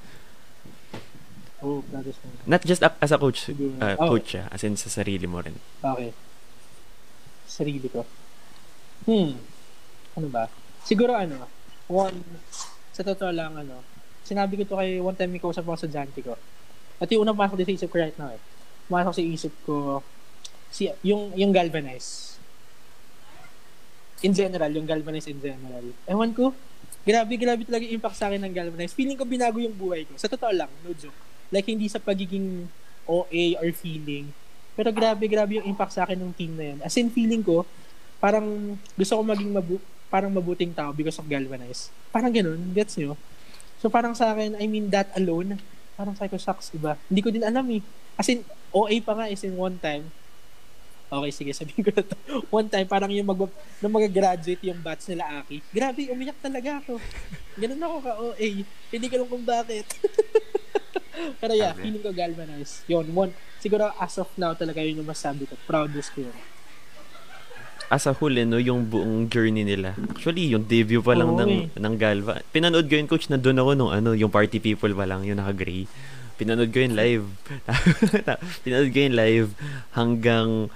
Oh, mo. Not just as a coach, uh, Oh. coach siya, as in sa sarili mo rin. Okay. Sarili ko. Hmm. Ano ba? Siguro ano, one, sa totoo lang ano, sinabi ko to kay one time may kausap ako sa Janty ko. At yung unang pasok din sa isip ko right now eh. Pumasok sa isip ko, si, yung, yung galvanize. In general, yung galvanize in general. Ewan ko, grabe, grabe talaga yung impact sa akin ng galvanize. Feeling ko binago yung buhay ko. Sa totoo lang, no joke. Like, hindi sa pagiging OA or feeling. Pero grabe, grabe yung impact sa akin ng team na yun. As in, feeling ko, parang gusto ko maging mabu parang mabuting tao because of Galvanize. Parang ganun, gets nyo? So parang sa akin, I mean, that alone, parang ko, sucks, iba. Hindi ko din alam eh. As in, OA pa nga is in one time. Okay, sige, [LAUGHS] sabihin ko na to. One time, parang yung mag nung mag-graduate yung batch nila Aki. Grabe, umiyak talaga ako. Ganun ako ka-OA. Hindi ko alam kung bakit. [LAUGHS] Pero yeah, feeling ko galvanize. Yun, one. Siguro as of now talaga yun yung masabi ko. Proudest ko yun. As a whole, eh, no, yung buong journey nila. Actually, yung debut pa lang Oo, ng, eh. ng Galva. Pinanood ko yun, coach, na doon ako nung ano, yung party people pa lang, yung naka-gray. Pinanood ko yun live. [LAUGHS] Pinanood ko yun live hanggang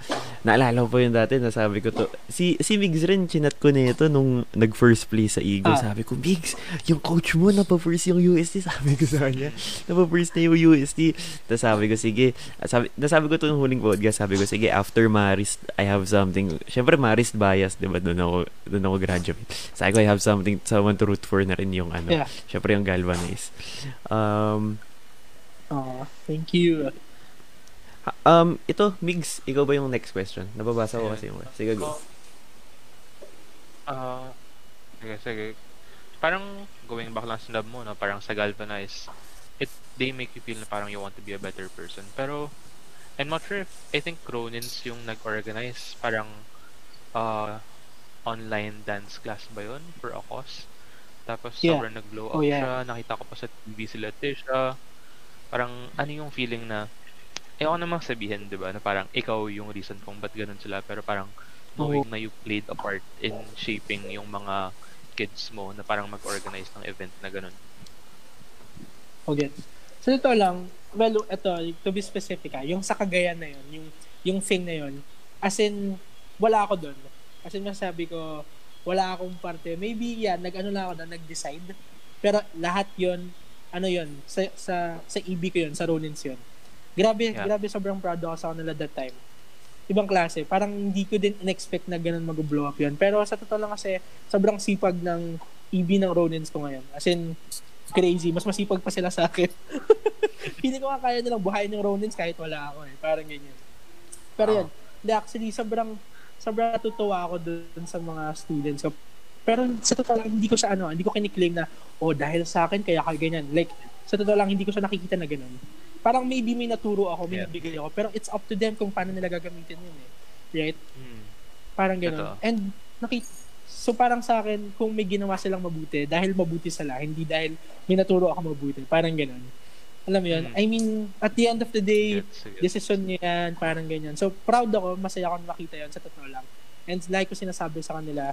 naalala ko pa yun dati, nasabi ko to. Si, si Migs rin, chinat ko na ito nung nag-first place sa Eagle. Ah. Sabi ko, Migs, yung coach mo, napapa-first yung UST. [LAUGHS] Sabi ko sa kanya, napapa-first na yung UST. Tapos sabi ko, sige, sabi, nasabi ko to nung huling podcast, sabi ko, sige, after Marist, I have something. Siyempre, Marist bias, di ba? Doon ako, doon ako graduate. Sabi ko, I have something, someone to root for na rin yung ano. Yeah. Siyempre, yung Galvanize. Um, Aw, thank you. Ha- Um, ito, Migs, ikaw ba yung next question? Nababasa ko kasi yung Sige, go. Ah, sige, sige. Parang going back lang sa lab mo, no? parang sa galvanize, it they make you feel na parang you want to be a better person. Pero I'm not sure if I think Cronins yung nag-organize parang uh, online dance class ba yun for a cause. Tapos Yeah. sobrang nag-blow up Oh, yeah. siya. Nakita ko pa sa TV si Leticia. Parang ano yung feeling na Ewan ko namang sabihin, di ba, na parang ikaw yung reason kung ba't ganun sila, pero parang knowing na you played a part in shaping yung mga kids mo na parang mag-organize ng event na ganun. Okay. So, ito lang, well, ito, to be specific ha, yung sa Cagayan na yun, yung, yung thing na yun, as in, wala ako doon. As in, masabi ko, wala akong parte. Maybe, yan, nag-ano lang ako na, nag-decide. Pero lahat yon ano yon sa, sa, sa EB ko yun, sa Ronins yun. Grabe, Yeah. grabe, sobrang proud ako sa kanila that time. Ibang klase. Parang hindi ko din in-expect na ganun mag-blow up yun. Pero sa totoo lang kasi, sobrang sipag ng EB ng Ronins ko ngayon. As in, crazy. Mas masipag pa sila sa akin. [LAUGHS] Hindi ko nga kaya nilang buhayin yung Ronins kahit wala ako eh. Parang ganyan. Pero Wow. yun, actually, sobrang, sobrang natutuwa ako dun sa mga students ko. Pero sa totoo lang, hindi ko sa ano, hindi ko kiniklaim na, oh, dahil sa akin, kaya ka ganyan. Like, sa totoo lang, hindi ko siya nakikita na ganun. Parang maybe may naturo ako, may Yeah. nabigay ako, pero it's up to them kung paano nila gagamitin yun eh. Right? Mm. Parang ganun. Totoo. And nakita, so parang sa akin, kung may ginawa silang mabuti, dahil mabuti sila, hindi dahil may naturo ako mabuti. Parang ganun. Alam mo yun? Mm. I mean, at the end of the day, decision niya yan, parang ganyan. So, proud ako, masaya ako makita yun sa totoo lang. And like ko sinasabi sa kanila,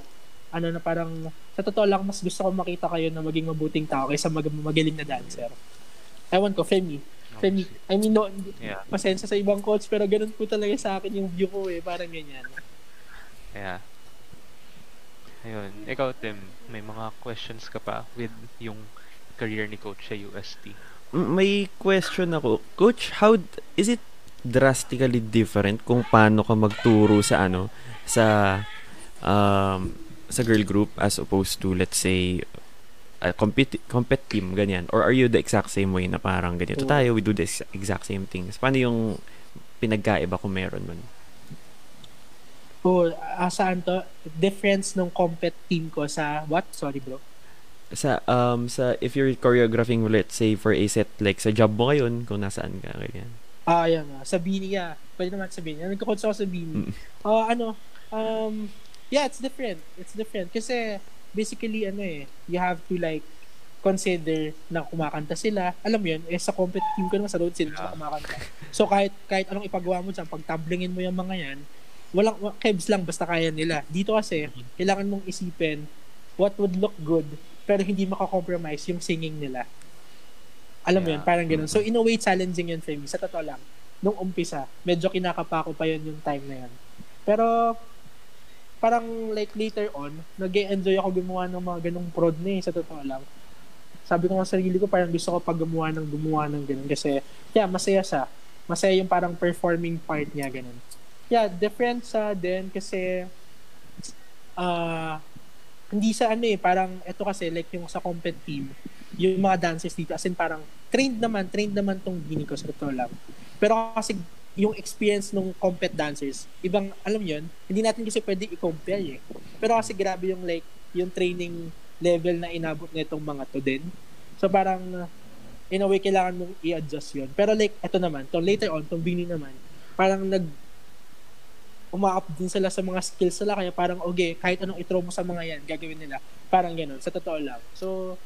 ano na parang, sa totoo lang, mas gusto ko makita kayo na maging mabuting tao kaysa mag magaling na dancer. Ewan ko, Femi. Femi, I mean, no, Yeah. pasensya sa ibang coach, pero ganun po talaga sa akin yung view ko eh, parang ganyan. Yeah. Ayun. Ikaw, Tim, may mga questions ka pa with yung career ni Coach sa UST? May question ako. Coach, how d- is it drastically different kung paano ka magturo sa ano sa um, sa girl group as opposed to let's say a compete compet team ganyan or are you the exact same way na parang ganito Oo. tayo we do the ex- exact same things paano yung pinagkaiba kung meron man O, ah, saan to? Difference ng compet team ko sa, what? Sorry bro. sa um sa if you're choreographing let's say for a set like sa job mo ngayon kung nasaan ka ganyan Ah, yan ah. Sa Bini, yeah. Pwede naman sa Bini. Nagko-coach ako sa Bini. Mm. Ah, ano, um, yeah, it's different. It's different. Kasi, basically, ano eh, you have to like, consider na kumakanta sila. Alam mo yun, eh, sa compet team ko naman sa road sila Yeah. kumakanta. So, kahit, kahit anong ipagawa mo dyan, pag tablingin mo yung mga yan, walang, wa- kebs lang, basta kaya nila. Dito kasi, kailangan mong isipin what would look good, pero hindi makakompromise yung singing nila. Alam mo Yeah. yun, parang ganun. So, in a way, challenging yun for me. Sa totoo lang, nung umpisa, medyo kinakapa ko pa yun yung time na yun. Pero, parang like later on, nag enjoy ako gumawa ng mga ganung prod na eh, sa totoo lang. Sabi ko sa sarili ko, parang gusto ko pag gumawa ng gumawa ng ganun. Kasi, yeah, masaya siya. Masaya yung parang performing part niya, ganun. Yeah, different sa din kasi, ah, hindi sa ano eh, parang, eto kasi, like yung sa compet team, yung mga dancers dito, as in parang, trained naman, trained naman tong gini ko sa totoo lang. Pero kasi, yung experience ng compet dancers, ibang, alam yun, hindi natin kasi pwede i-compare eh. Pero kasi grabe yung like, yung training level na inabot nitong mga to din. So parang, in a way, kailangan mong i-adjust yun. Pero like, eto naman, to later on, tong bini naman, parang nag, uma-up din sila sa mga skills nila, kaya parang, okay, kahit anong i-throw mo sa mga yan, gagawin nila. Parang ganun, sa totoo lang. So,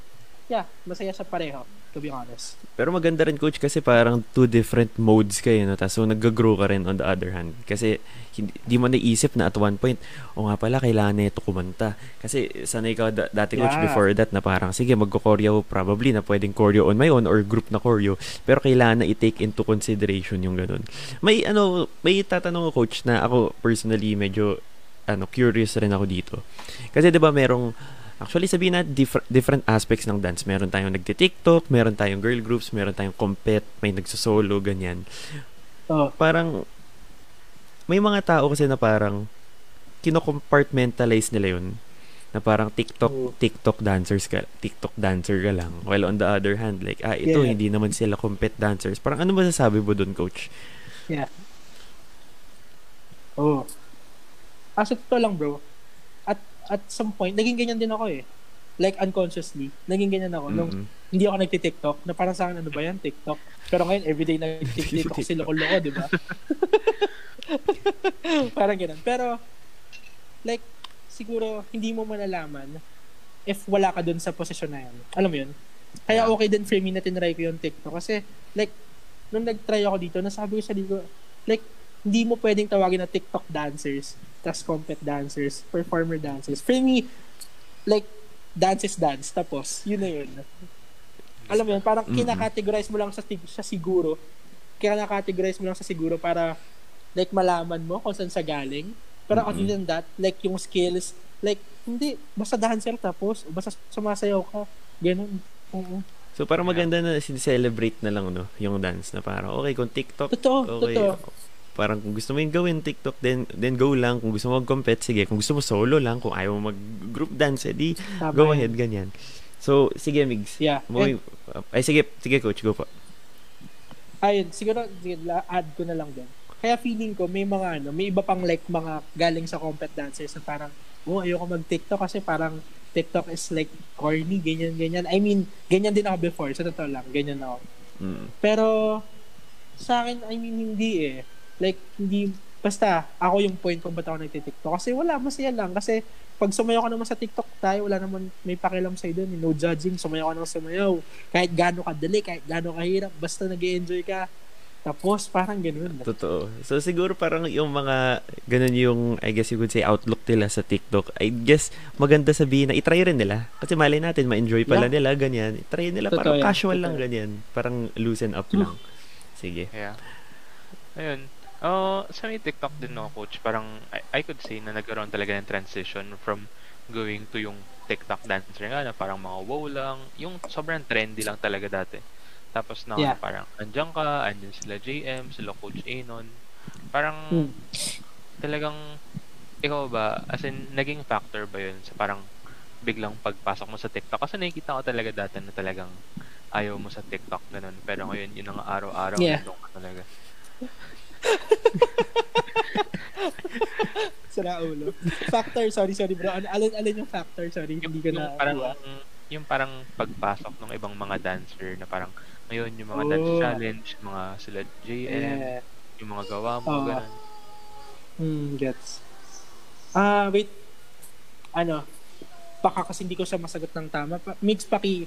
yeah, masaya sa pareho, to be honest. Pero maganda rin coach kasi parang two different modes kayo no? So nag-grow ka rin on the other hand. Kasi hindi, di mo naisip na at one point o nga pala kailangan na ito kumanta. Kasi sanay ka da- dati coach Yeah. before that na parang sige magko-choreo probably na pwedeng choreo on my own or group na choreo. Pero kailangan na i-take into consideration yung ganun. May ano may tatanong ko coach na ako personally medyo ano curious rin ako dito. Kasi 'di ba merong Actually, sabihin na differ- different aspects ng dance. Meron tayong nagti-TikTok, meron tayong girl groups, meron tayong compet, may nagsosolo, ganyan. Oh, Parang, may mga tao kasi na parang, kino-compartmentalize nila yun. Na parang TikTok, Oo. TikTok dancers ka, TikTok dancer ka lang. While on the other hand, like, ah, ito, Yeah. hindi naman sila compet dancers. Parang ano masasabi mo dun, coach? oh. Ah, sa totoo lang, bro. At some point, naging ganyan din ako eh. Like unconsciously, naging ganyan ako. Nung Mm-mm. hindi ako nagti-TikTok, na parang sa akin, ano ba yan, TikTok? Pero ngayon, everyday nag-TikTok si [LAUGHS] loko-loko, di ba? [LAUGHS] parang ganun. Pero, like, siguro, hindi mo malalaman if wala ka dun sa posisyon na yan. Alam mo yun? Kaya okay din for me na tinry ko yung TikTok. Kasi, like, nung nag-try ako dito, nasabi ko sa ko, like, hindi mo pwedeng tawagin na TikTok dancers, tas compet dancers, performer dancers. For me, like, dance is dance. Tapos, yun na yun. Alam mo yun, parang kinakategorize mo lang sa, tig- sa siguro. Kinakategorize mo lang sa siguro para, like, malaman mo kung saan sa galing. Pero other Mm-mm. than that, like, yung skills, like, hindi, basta dancer tapos, basta sumasayaw ka. Ganun. Oo. So, parang maganda na sin-celebrate na lang, no? Yung dance na parang, okay, kung TikTok, Totoo, okay. totoo. Parang kung gusto mo yung gawin TikTok, then, then go lang. Kung gusto mo mag-compete, sige. Kung gusto mo solo lang, kung ayaw mo mag-group dance, edi Tama go yun. ahead, ganyan. So, sige, Migs. Yeah. Mo, And, ay, sige, sige, coach, go pa. ayun, siguro, sige, la- add ko na lang din. Kaya feeling ko, may mga ano, may iba pang like mga galing sa compet dancers na parang, oh, ayoko mag-TikTok kasi parang TikTok is like corny, ganyan, ganyan. I mean, ganyan din ako before. Sa totoo lang, ganyan ako. Mm. Pero, sa akin, I mean, hindi eh. Like, hindi, basta, ako yung point kung ba't ako nagtitiktok. Kasi wala, masaya lang. Kasi, pag sumayaw ka naman sa TikTok tayo, wala naman may pakialam sa'yo doon. No judging, sumayaw ka naman sumayaw. Kahit gaano kadali, kahit gaano kahirap, basta nag enjoy ka. Tapos, parang ganun. Totoo. So, siguro parang yung mga, ganun yung, I guess you could say, outlook nila sa TikTok. I guess, maganda sabihin na itry rin nila. Kasi malay natin, ma-enjoy pala Yeah. nila, ganyan. Itry nila, Totoo parang yan. casual Totoo lang, yan. ganyan. Parang loosen up lang. Sige. Yeah. Ayun. Uh, sa may TikTok din no, coach, parang I, I could say na nagkaroon talaga ng transition from going to yung TikTok dancer nga na parang mga wow lang, yung sobrang trendy lang talaga dati. Tapos na Yeah. parang andyan ka, andyan sila JM, sila Coach Anon. Parang Hmm. talagang ikaw ba, as in, naging factor ba yun sa parang biglang pagpasok mo sa TikTok? Kasi nakikita ko talaga dati na talagang ayaw mo sa TikTok ganun. Pero ngayon, yun ang araw-araw, Yeah. ka talaga. [LAUGHS] Sira ulo. Factor, sorry, sorry bro. Ano, alin, alin yung factor? Sorry, yung, hindi ko yung na... parang yung parang pagpasok ng ibang mga dancer na parang ngayon yung mga dance Oh. challenge, mga sila JM, Yeah. yung mga gawa mo, Oo. ganun. Hmm, gets. Ah, wait. Ano? Baka kasi hindi ko siya masagot ng tama. Pa- Mix, paki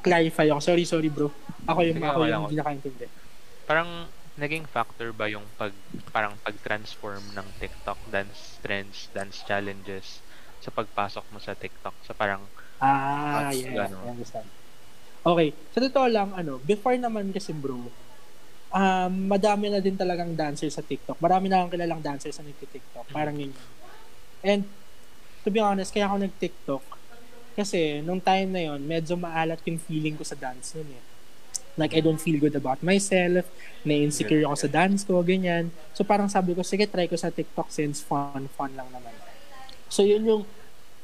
clarify ako. Sorry, sorry bro. Ako yung, Sige, ako yung hindi nakaintindi. Parang naging factor ba yung pag parang pag-transform ng TikTok dance trends, dance challenges sa pagpasok mo sa TikTok sa parang Ah, Mas yeah. gano'n. I understand. Okay. Sa totoo lang, ano, before naman kasi bro, um, madami na din talagang dancer sa TikTok. Marami na akong kilalang dancer sa nagti-TikTok. Parang yun. yun. And, to be honest, kaya ako nag-TikTok, kasi nung time na yon medyo maalat yung feeling ko sa dance nun eh. Like, I don't feel good about myself, na-insecure ako sa dance ko, ganyan. So, parang sabi ko, sige, try ko sa TikTok since fun, fun lang naman. So, yun yung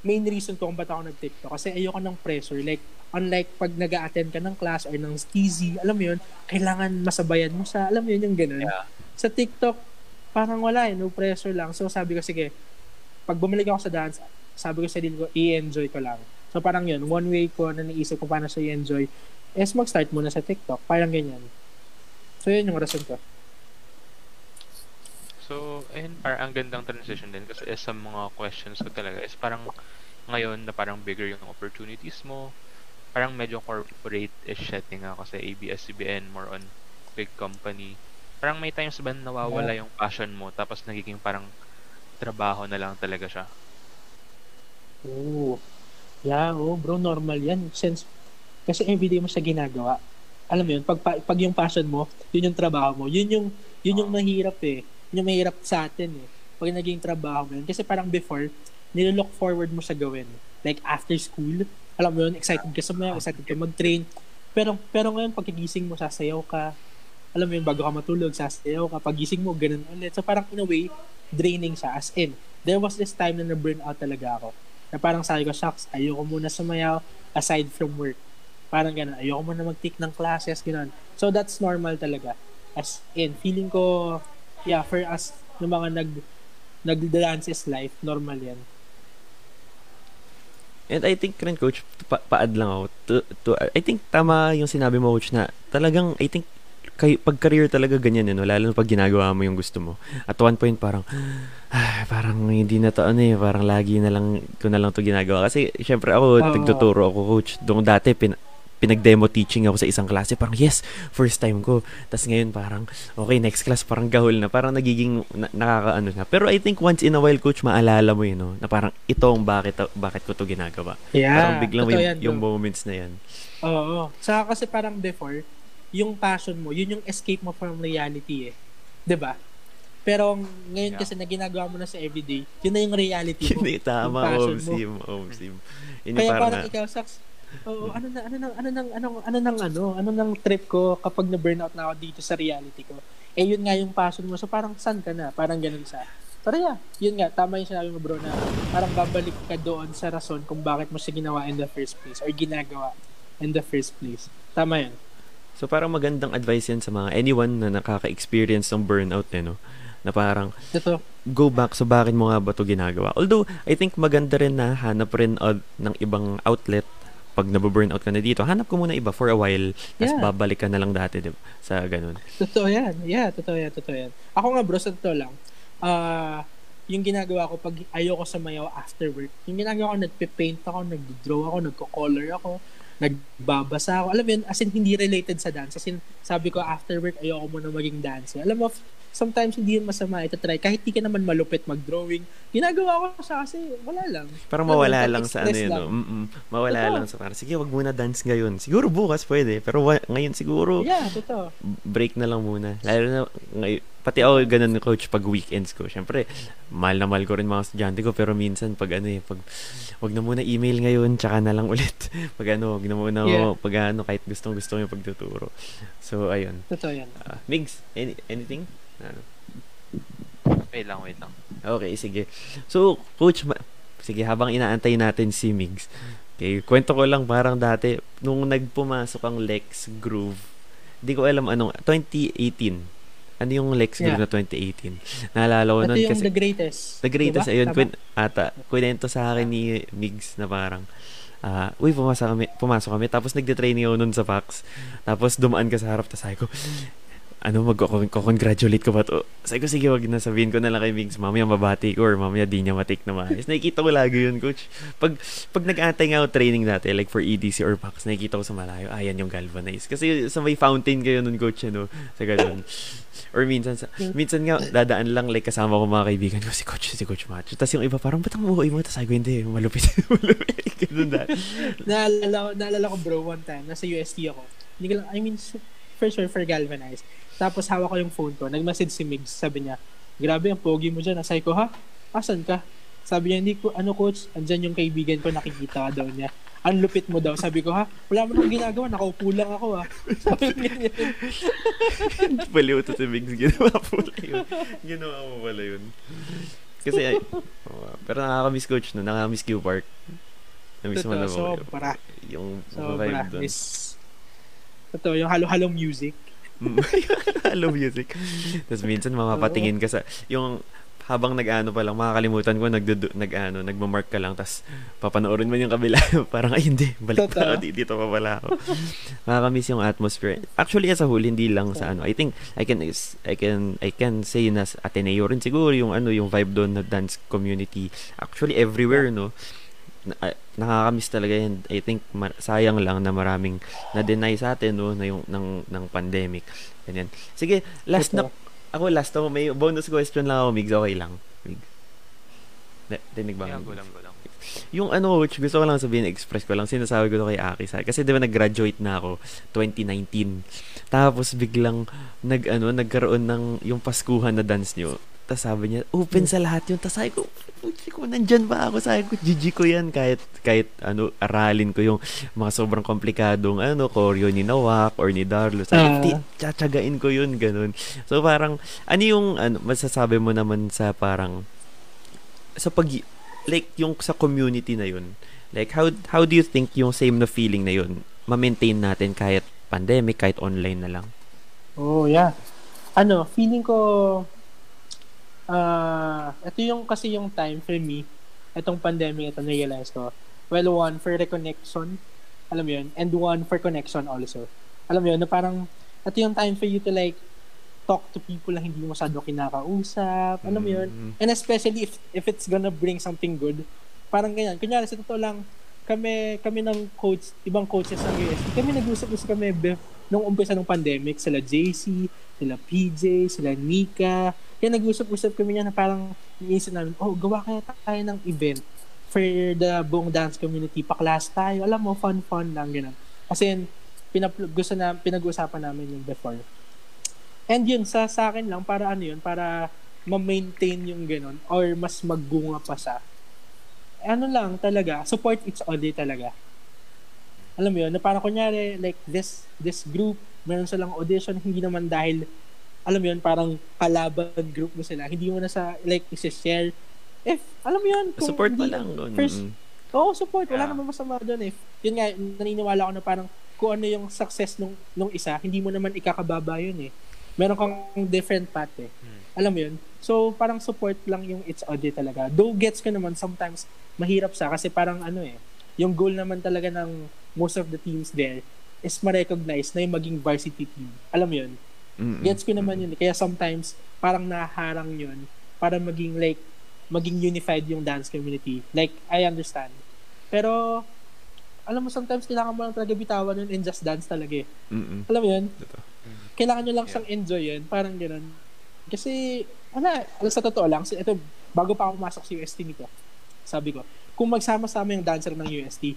main reason ko kung ba't ako nag-TikTok. Kasi ayoko ng pressure. Like, unlike pag nag attend ka ng class or ng steezy, alam mo yun, kailangan masabayan mo sa, alam mo yun, yung ganun. Yeah. Sa TikTok, parang wala eh, no pressure lang. So, sabi ko, sige, pag bumalik ako sa dance, sabi ko sa sarili ko, i-enjoy ko lang. So, parang yun, one way ko na naisip ko paano siya i-enjoy is mag-start muna sa TikTok. Parang ganyan. So, yun yung rason ko. So, ayun, parang ang gandang transition din kasi sa mga questions ko talaga is parang ngayon na parang bigger yung opportunities mo, parang medyo corporate-ish setting nga kasi ABS-CBN, more on big company. Parang may times ba na nawawala yung passion mo tapos nagiging parang trabaho na lang talaga siya. Oo. Yeah, oh, bro, normal yan. Since, kasi everyday mo siya ginagawa. Alam mo yun, pag, pa- pag yung passion mo, yun yung trabaho mo. Yun yung, yun yung mahirap eh. Yun yung mahirap sa atin eh. Pag naging trabaho mo yun. Kasi parang before, nililook forward mo sa gawin. Like after school, alam mo yun, excited ka sa mga, excited ka mag-train. Pero, pero ngayon, pagkagising mo, sasayaw ka. Alam mo yun, bago ka matulog, sasayaw ka. Pagising mo, ganun ulit. So parang in a way, draining siya. As in, there was this time na na-burn out talaga ako. Na parang sabi ko, shucks, ayoko muna sumayaw aside from work. Parang ganun, ayoko muna mag-take ng classes, ganun. So that's normal talaga. As in, feeling ko, yeah, for us, ng mga nag nag-dances life, normal yan. And I think rin coach pa- paad lang ako to, to I think tama yung sinabi mo coach na talagang I think kay pag career talaga ganyan eh, no? lalo na pag ginagawa mo yung gusto mo. At one point parang ah, parang hindi na to ano eh, parang lagi na lang ko na lang to ginagawa kasi syempre ako Oo. nagtuturo ako coach. Doon dati pin, pinag-demo teaching ako sa isang klase, parang yes, first time ko. Tapos ngayon parang, okay, next class, parang gahol na. Parang nagiging, na, nakakaano na. Pero I think once in a while, coach, maalala mo yun, no? na parang ito ang bakit, bakit ko to ginagawa. Yeah, parang biglang yung, yan, yung bro. moments na yan. Oo. Saka kasi parang before, yung passion mo, yun yung escape mo from reality eh. ba? Pero ngayon Yeah. kasi na ginagawa mo na sa everyday, yun na yung reality mo. Hindi, tama, passion mo. Omsim, Omsim. Kaya parang, parang ikaw, Sax, oo, ano na, ano nang, ano nang, ano, ano nang, ano, ano nang trip ko kapag na-burnout na ako dito sa reality ko. Eh, yun nga yung passion mo. So, parang saan ka na? Parang ganun sa. Pero yeah, yun nga, tama yung sinabi mo bro na parang babalik ka doon sa rason kung bakit mo siya ginawa in the first place or ginagawa in the first place. Tama yun. So parang magandang advice yan sa mga anyone na nakaka-experience ng burnout eh, no? Na parang, Ito. go back sa bakit mo nga ba to ginagawa. Although, I think maganda rin na hanap rin uh, ng ibang outlet pag nababurn out ka na dito, hanap ko muna iba for a while, tapos Yeah. babalik ka na lang dati diba? sa ganun. Totoo yan. Yeah, totoo yan, totoo yan. Ako nga bro, sa totoo lang, ah, yung ginagawa ko pag ayoko sumayaw after work, yung ginagawa ko, nagpe-paint ako, nag-draw ako, nagko-color ako, nagbabasa ako. Alam mo yun, as in, hindi related sa dance. As in, sabi ko, after work, ayoko muna maging dancer. Alam mo, sometimes hindi yun masama ito try. Kahit di ka naman malupit mag-drawing, ginagawa ko siya kasi wala lang. Parang mawala lang sa ano yun. lang. No? Mm-mm. Mawala Totoo. lang sa parang, sige, wag muna dance ngayon. Siguro bukas pwede, pero wa- ngayon siguro Yeah, totoo. break na lang muna. Lalo na, ngay- pati ako ganun coach pag weekends ko. Siyempre, mahal na mahal ko rin mga estudyante ko, pero minsan pag ano eh, pag, wag na muna email ngayon, tsaka na lang [LAUGHS] ulit. pag ano, wag na muna, Yeah. pag ano, kahit gustong gusto mo yung pagtuturo. So, ayun. Totoo yan. Ah, Migs, any, anything? Ano? Wait lang, wait lang. Okay, sige. So, coach, ma- sige, habang inaantay natin si Migs, okay, kwento ko lang parang dati, nung nagpumasok ang Lex Groove, di ko alam anong, 2018. Ano yung Lex Groove Yeah. na 2018? Naalala ko nun yung kasi, the greatest. the greatest, Diba? ayun, kwent, ata, kwento sa akin ni Migs na parang, ah, uy, pumasok kami, pumasok kami, tapos nagde-training ako nun sa PAX, tapos dumaan ka sa harap, tapos ko, ano, mag-congratulate ko ba to? Sabi ko, sige, wag na sabihin ko na lang kay Migs, mamaya mabati ko or mamaya di niya matik na maayos. Nakikita ko lagi yun, coach. Pag, pag nag-aantay nga ako training dati, like for EDC or PAX, nakikita ko sa malayo, ah, yung galvanize. Kasi sa may fountain kayo nun, coach, ano, sa ganun. Or minsan, sa, minsan nga, dadaan lang, like, kasama ko mga kaibigan ko, si coach, si coach Macho. Tapos yung iba, parang, ba't ang uuwi mo? Tapos sabi ko, hindi, malupit, [LAUGHS] malupit. Ganun na. naalala ko, naalala ko bro one time, nasa UST ako. Hindi ko lang, I mean, for sure, for galvanized. Tapos hawak ko yung phone ko, nag-message si Migs, sabi niya, grabe ang pogi mo dyan. Sabi ko, ha? Asan ka? Sabi niya, hindi ko, ano coach, andyan yung kaibigan ko, nakikita ka daw niya. Ang lupit mo daw. Sabi ko, ha? Wala mo nang ginagawa, nakaupo lang ako, ha? [LAUGHS] Sabi niya, [LAUGHS] Baliw to si Migs, ginawa po yun. Ginawa mo pala yun. Kasi, ay, oh, pero nakakamiss coach no, nakakamiss Q Park. Namiss mo Totoo, na ba? sobra. Yung Sobra. vibe doon. Miss. Totoo, yung halo-halo music. [LAUGHS] Hello music. Tapos minsan mamapatingin ka sa yung habang nag-ano pa lang, makakalimutan ko, nag, nag-ano, nagmamark ka lang, tapos papanoorin mo yung kabila. [LAUGHS] Parang, ay hindi, balik pa ako, di- dito pa pala ako. Nakakamiss yung atmosphere. Actually, as a whole, hindi lang sa ano. I think, I can, I can, I can say na Ateneo rin siguro yung ano, yung vibe doon na dance community. Actually, everywhere, no? Na, nakakamiss talaga yan. I think, ma- sayang lang na maraming na-deny sa atin, no, na yung, ng, ng pandemic. Ganyan. Sige, last na, Totoo. ako last ako, may bonus question lang ako, Migs, okay lang. Migs. Na, dinig ba? Kaya gulang, gulang. Yung ano, which gusto ko lang sabihin, express ko lang, sinasabi ko to kay Aki. sa- Kasi di ba nag-graduate na ako, 2019. Tapos biglang, nag, ano, nagkaroon ng yung Paskuhan na dance nyo. Tapos sabi niya, open sa lahat yun. Tapos sabi ko, puchi ko, nandyan ba ako? Sabi ko, GG ko yan. Kahit, kahit, ano, aralin ko yung mga sobrang komplikadong, ano, choreo ni Nawak or ni Darlo. Sabi ko, Ah. "Ti- tsatsagain ko yun, ganun. So, parang, ano yung, ano, masasabi mo naman sa parang, sa pag, like, yung sa community na yun, like, how, how do you think yung same na feeling na yun, ma-maintain natin kahit pandemic, kahit online na lang? Oh, yeah. Ano, feeling ko, ah, ito yung kasi yung time for me, itong pandemic, ito na-realize ko. Well, one, for reconnection, alam mo yun, and one, for connection also. Alam mo yun, na parang, ito yung time for you to like, talk to people na hindi mo masyado kinakausap, alam mo yun. Mm. And especially if if it's gonna bring something good, parang ganyan. Kunyari, sa totoo lang, kami, kami ng coach, ibang coaches ng USC, kami nag-usap-usap kami bef- nung umpisa ng pandemic, sila JC, sila PJ, sila Nika, kaya nag-usap-usap kami niya na parang iniisip namin, oh, gawa kaya tayo ng event for the buong dance community, pa-class tayo, alam mo, fun-fun lang, gano'n. Kasi yun, pinap- gusto na, pinag-uusapan namin yung before. And yun, sa, sa akin lang, para ano yun, para ma-maintain yung gano'n, or mas maggunga pa sa, ano lang talaga, support each other talaga. Alam mo yun, na parang kunyari, like this this group, meron silang audition, hindi naman dahil, alam mo yun, parang kalaban group mo sila. Hindi mo na sa, like, isi-share. If, alam mo yun, kung Support pa hindi- lang. Mm. First, Oo, support. Wala Yeah. namang masama doon eh. Yun nga, naniniwala ako na parang kung ano yung success nung, nung isa, hindi mo naman ikakababa yun eh. Meron kang different path eh. Hmm. Alam mo yun? So, parang support lang yung It's Oddly talaga. Though gets ko naman, sometimes mahirap sa kasi parang ano eh, yung goal naman talaga ng most of the teams there is ma-recognize na yung maging varsity team. Alam mo yun? Mm-mm. Gets ko naman yun. Kaya sometimes, parang naharang yun para maging like, maging unified yung dance community. Like, I understand. Pero, alam mo, sometimes kailangan mo lang talaga bitawan yun and just dance talaga eh. Mm-mm. Alam mo yun? Totoo. Kailangan nyo lang Yeah. sang enjoy yun. Parang ganun. Kasi, wala, alam sa totoo lang, ito, bago pa ako pumasok sa UST nito, sabi ko, kung magsama-sama yung dancer ng UST,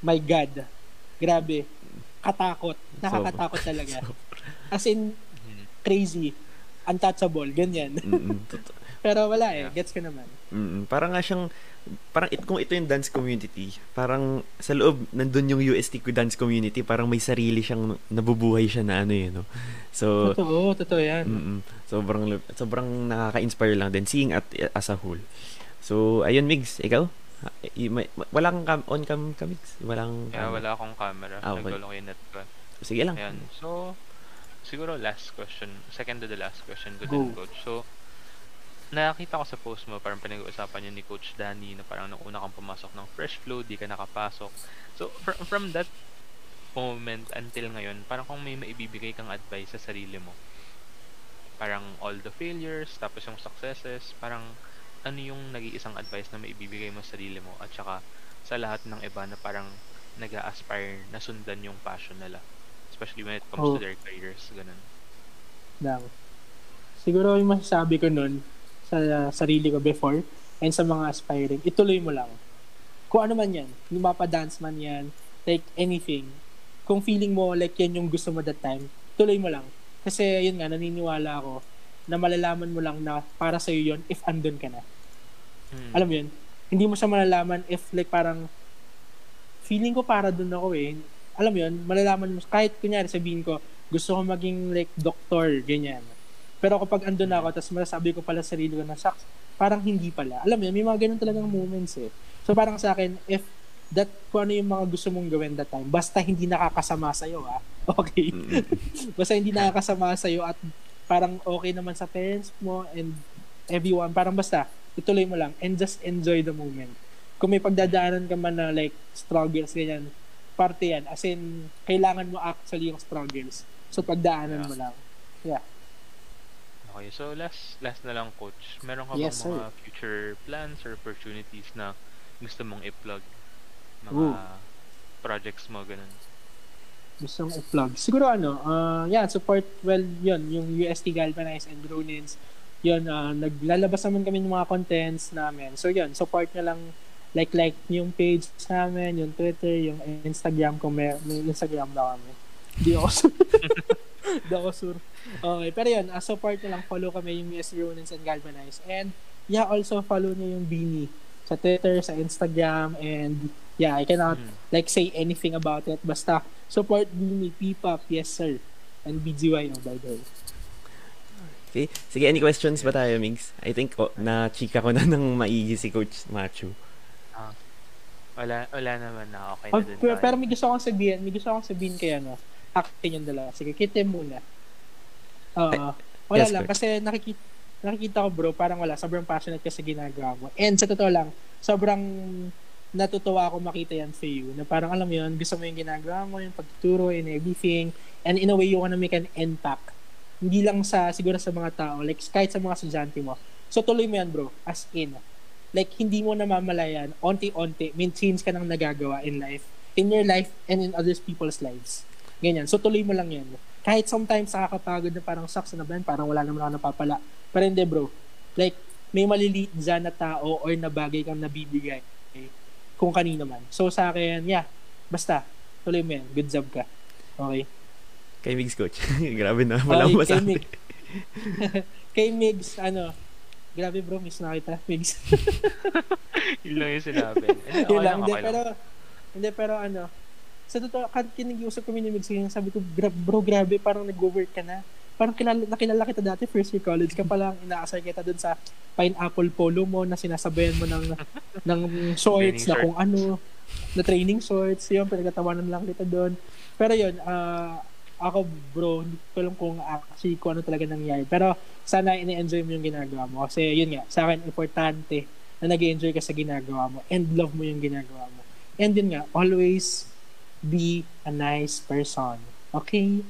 my God, grabe, katakot. Nakakatakot talaga. [LAUGHS] As in. Crazy, untouchable, ganyan. Mm-mm. [LAUGHS] Pero wala eh, Yeah. gets ko naman. Mm-mm. Parang nga siyang parang it, kung ito yung dance community, parang sa loob nandun yung UST ko dance community, parang may sarili siyang nabubuhay siya na ano yun, no. So, Totoo, totoo yan. mm sobrang sobrang nakaka-inspire lang din seeing at as a whole. So, ayun Migs, ikaw? May- Walang cam, on cam ka Migs? Walang Kaya cam- wala akong camera. Ah, okay. Nagulong yung net ko. Sige lang. Ayan. So, siguro last question. Second to the last question ko din, Coach. So, nakita ko sa post mo, parang pinag-uusapan niyo ni Coach Danny na parang nung una kang pumasok ng fresh flow, di ka nakapasok. So, fr- from that moment until ngayon, parang kung may maibibigay kang advice sa sarili mo, parang all the failures, tapos yung successes, parang ano yung nag-iisang advice na maibibigay mo sa sarili mo at saka sa lahat ng iba na parang nag aspire na sundan yung passion nila. Especially when it comes Oh. to their careers, ganun. lang. Siguro yung masasabi ko nun sa sarili ko before and sa mga aspiring, ituloy mo lang. Kung ano man yan, yung mapadance man yan, like anything, kung feeling mo like yan yung gusto mo that time, tuloy mo lang. Kasi yun nga, naniniwala ako na malalaman mo lang na para sa'yo yun if andun ka na. Hmm. Alam mo yun? Hindi mo siya malalaman if like parang feeling ko para dun ako eh. Alam mo yun, malalaman mo, kahit kunyari sabihin ko, gusto ko maging like doktor, ganyan. Pero kapag andun ako, tapos masasabi ko pala sa sarili ko na, shucks, parang hindi pala. Alam mo yun, may mga ganun talagang moments eh. So parang sa akin, if that, kung ano yung mga gusto mong gawin that time, basta hindi nakakasama sa'yo ah, [LAUGHS] okay? Basta hindi nakakasama sa'yo at parang okay naman sa parents mo and everyone, parang basta, ituloy mo lang and just enjoy the moment. Kung may pagdadaanan ka man na like struggles, ganyan, parte yan. As in, kailangan mo actually yung struggles. So, pagdaanan Yeah. mo lang. Okay, so last last na lang coach. Meron ka Yes, bang mga future plans or opportunities na gusto mong i-plug? Mga Ooh. projects mo ganun. Gusto mong i-plug. Siguro ano, uh, yeah, support, well, yun, yung UST Galvanize and Gronins, yun, uh, naglalabas naman kami ng mga contents namin. So, yun, support nyo lang, like-like yung page namin, yung Twitter, yung Instagram, kung may, may Instagram na kami. Di ako sure. [LAUGHS] Di ako sure. Okay, pero yun, uh, support nyo lang, follow kami yung UST Gronins and Galvanize. And, yeah, also follow nyo yung Beanie sa Twitter, sa Instagram, and yeah, I cannot Hmm. like say anything about it. Basta support Beanie, P-Pop, yes sir. And BGYO by the way. Okay. Sige, any questions ba tayo, Migs? I think oh, na chika ko na [LAUGHS] ng maigi si Coach Machu. Wala wala naman na okay Oh, na din. pero, tayo. pero may gusto akong sabihin, may gusto akong sabihin kaya no. Akin yung dalawa. Sige, kitin muna. Oo. wala yes, lang coach. kasi nakikita nakikita ko bro, parang wala, sobrang passionate ka sa ginagawa mo. And sa totoo lang, sobrang natutuwa ako makita yan sa you. Na parang alam mo yun, gusto mo yung ginagawa mo, yung pagtuturo and everything. And in a way, you wanna make an impact. Hindi lang sa, siguro sa mga tao, like kahit sa mga estudyante mo. So tuloy mo yan bro, as in. Like hindi mo namamalayan, onti-onti, may change ka nang nagagawa in life. In your life and in others people's lives. Ganyan. So tuloy mo lang yan. Kahit sometimes nakakapagod na parang sucks na ba yan, parang wala naman ako napapala. Pero hindi bro. Like, may maliliit dyan na tao or na bagay kang nabibigay kung kanino man. So sa akin, yeah, basta, tuloy mo yan. Good job ka. Okay? Kay Migs, Coach. [LAUGHS] Grabe na. Wala Okay. Mig. [LAUGHS] [LAUGHS] kay Migs, ano, grabe bro, miss na kita, [LAUGHS] Migs. [LAUGHS] Yun lang yung sinabi. [LAUGHS] Eh, Yun lang, hindi, pero, hindi, pero ano, sa totoo, kad kinag-iusap kami ni Migs, yung sabi ko, "Gra- bro, grabe, parang nag-work ka na. Parang kilala, nakilala kita dati, first year college ka pa lang, inaasar kita dun sa pineapple polo mo na sinasabayan mo ng, ng shorts na kung ano, na training shorts, yun, pinagtatawanan lang kita doon. Pero yun, ah, ako bro, hindi ko alam kung actually kung ano talaga nangyari. Pero sana ini-enjoy mo yung ginagawa mo. Kasi yun nga, sa akin importante na nag enjoy ka sa ginagawa mo and love mo yung ginagawa mo. And yun nga, always be a nice person. Okay?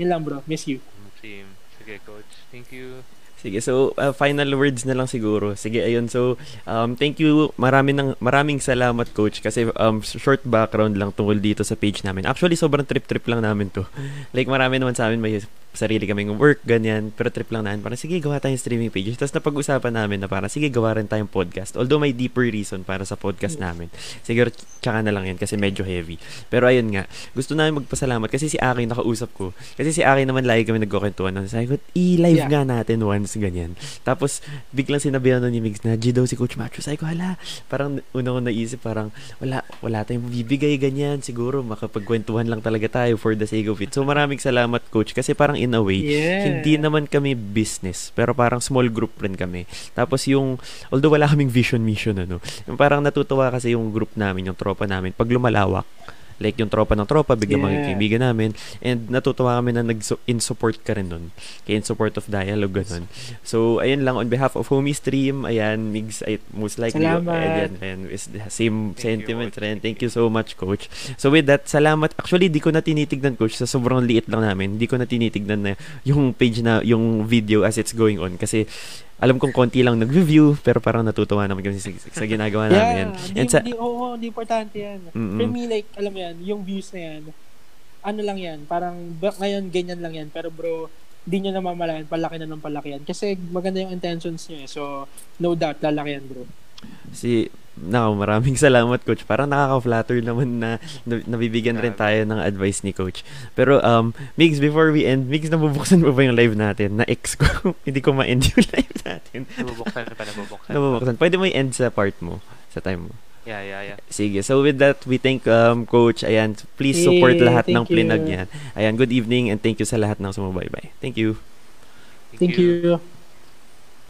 Yun lang bro. Miss you. Team. Sige, coach. Thank you. Sige, so uh, final words na lang siguro. Sige, ayun. So, um, thank you. Marami ng, maraming salamat, Coach. Kasi um, short background lang tungkol dito sa page namin. Actually, sobrang trip-trip lang namin to. [LAUGHS] Like, marami naman sa amin may sarili kaming work, ganyan. Pero trip lang namin, parang sige, gawa tayong streaming pages. Tapos napag-usapan namin na parang sige, gawa rin tayong podcast. Although may deeper reason para sa podcast namin. Siguro, tsaka na lang yan kasi medyo heavy. Pero ayun nga, gusto namin magpasalamat kasi si Aki nakausap ko. Kasi si Aki naman lagi kami nagkukwentuhan. Sabi ko, i-live yeah. nga natin once, ganyan. Tapos, biglang sinabihan ni Migs na, G daw si Coach Macho. Sabi ko, hala, parang una ko naisip, parang, wala, wala tayong bibigay, ganyan. Siguro, makapagkwentuhan lang talaga tayo for the sake of it. So, maraming salamat, Coach. Kasi parang in a way. Yeah. Hindi naman kami business, pero parang small group rin kami. Tapos yung, although wala kaming vision mission, ano, yung parang natutuwa kasi yung group namin, yung tropa namin, pag lumalawak, like yung tropa ng tropa, biglang yeah. mga kaibigan namin. And natutuwa kami na nag-in support ka rin nun. Kaya in support of dialogue, ganun. So, ayun lang, on behalf of Homie Stream, ayan, Migs, ay, most likely, salamat. ayan, ayan, is the same Thank sentiment rin. Thank you so much, Coach. So, with that, salamat. Actually, di ko na tinitignan, Coach, sa sobrang liit lang namin. Di ko na tinitignan na yung page na, yung video as it's going on. Kasi, alam kong konti lang nag-review, pero parang natutuwa naman kami sa, sa ginagawa namin. Yeah, And di, sa, di, oo, di importante yan. Mm-mm. For me, like, alam mo yan, yung views na yan, ano lang yan, parang ngayon ganyan lang yan, pero bro, di nyo na mamalayan, palaki na ng palaki yan. Kasi maganda yung intentions nyo eh. So, no doubt, lalaki yan, bro. Si, Nako, maraming [LAUGHS] salamat coach. Parang nakaka-flatter naman na, nabibigyan rin tayo ng advice ni coach. Pero um Migs before we end, Migs nabubuksan mo ba yung live natin? Na ex ko. [LAUGHS] Hindi ko ma-end yung [LAUGHS] live natin. nabubuksan pa, nabubuksan. nabubuksan. Pwede mo i-end sa part mo, sa time mo. Yeah, yeah, yeah. Sige. So with that, we thank um, Coach. Ayan, please support hey, lahat ng plinag niyan. Ayan, good evening and thank you sa lahat ng sumubaybay. Thank you. Thank, thank you. you.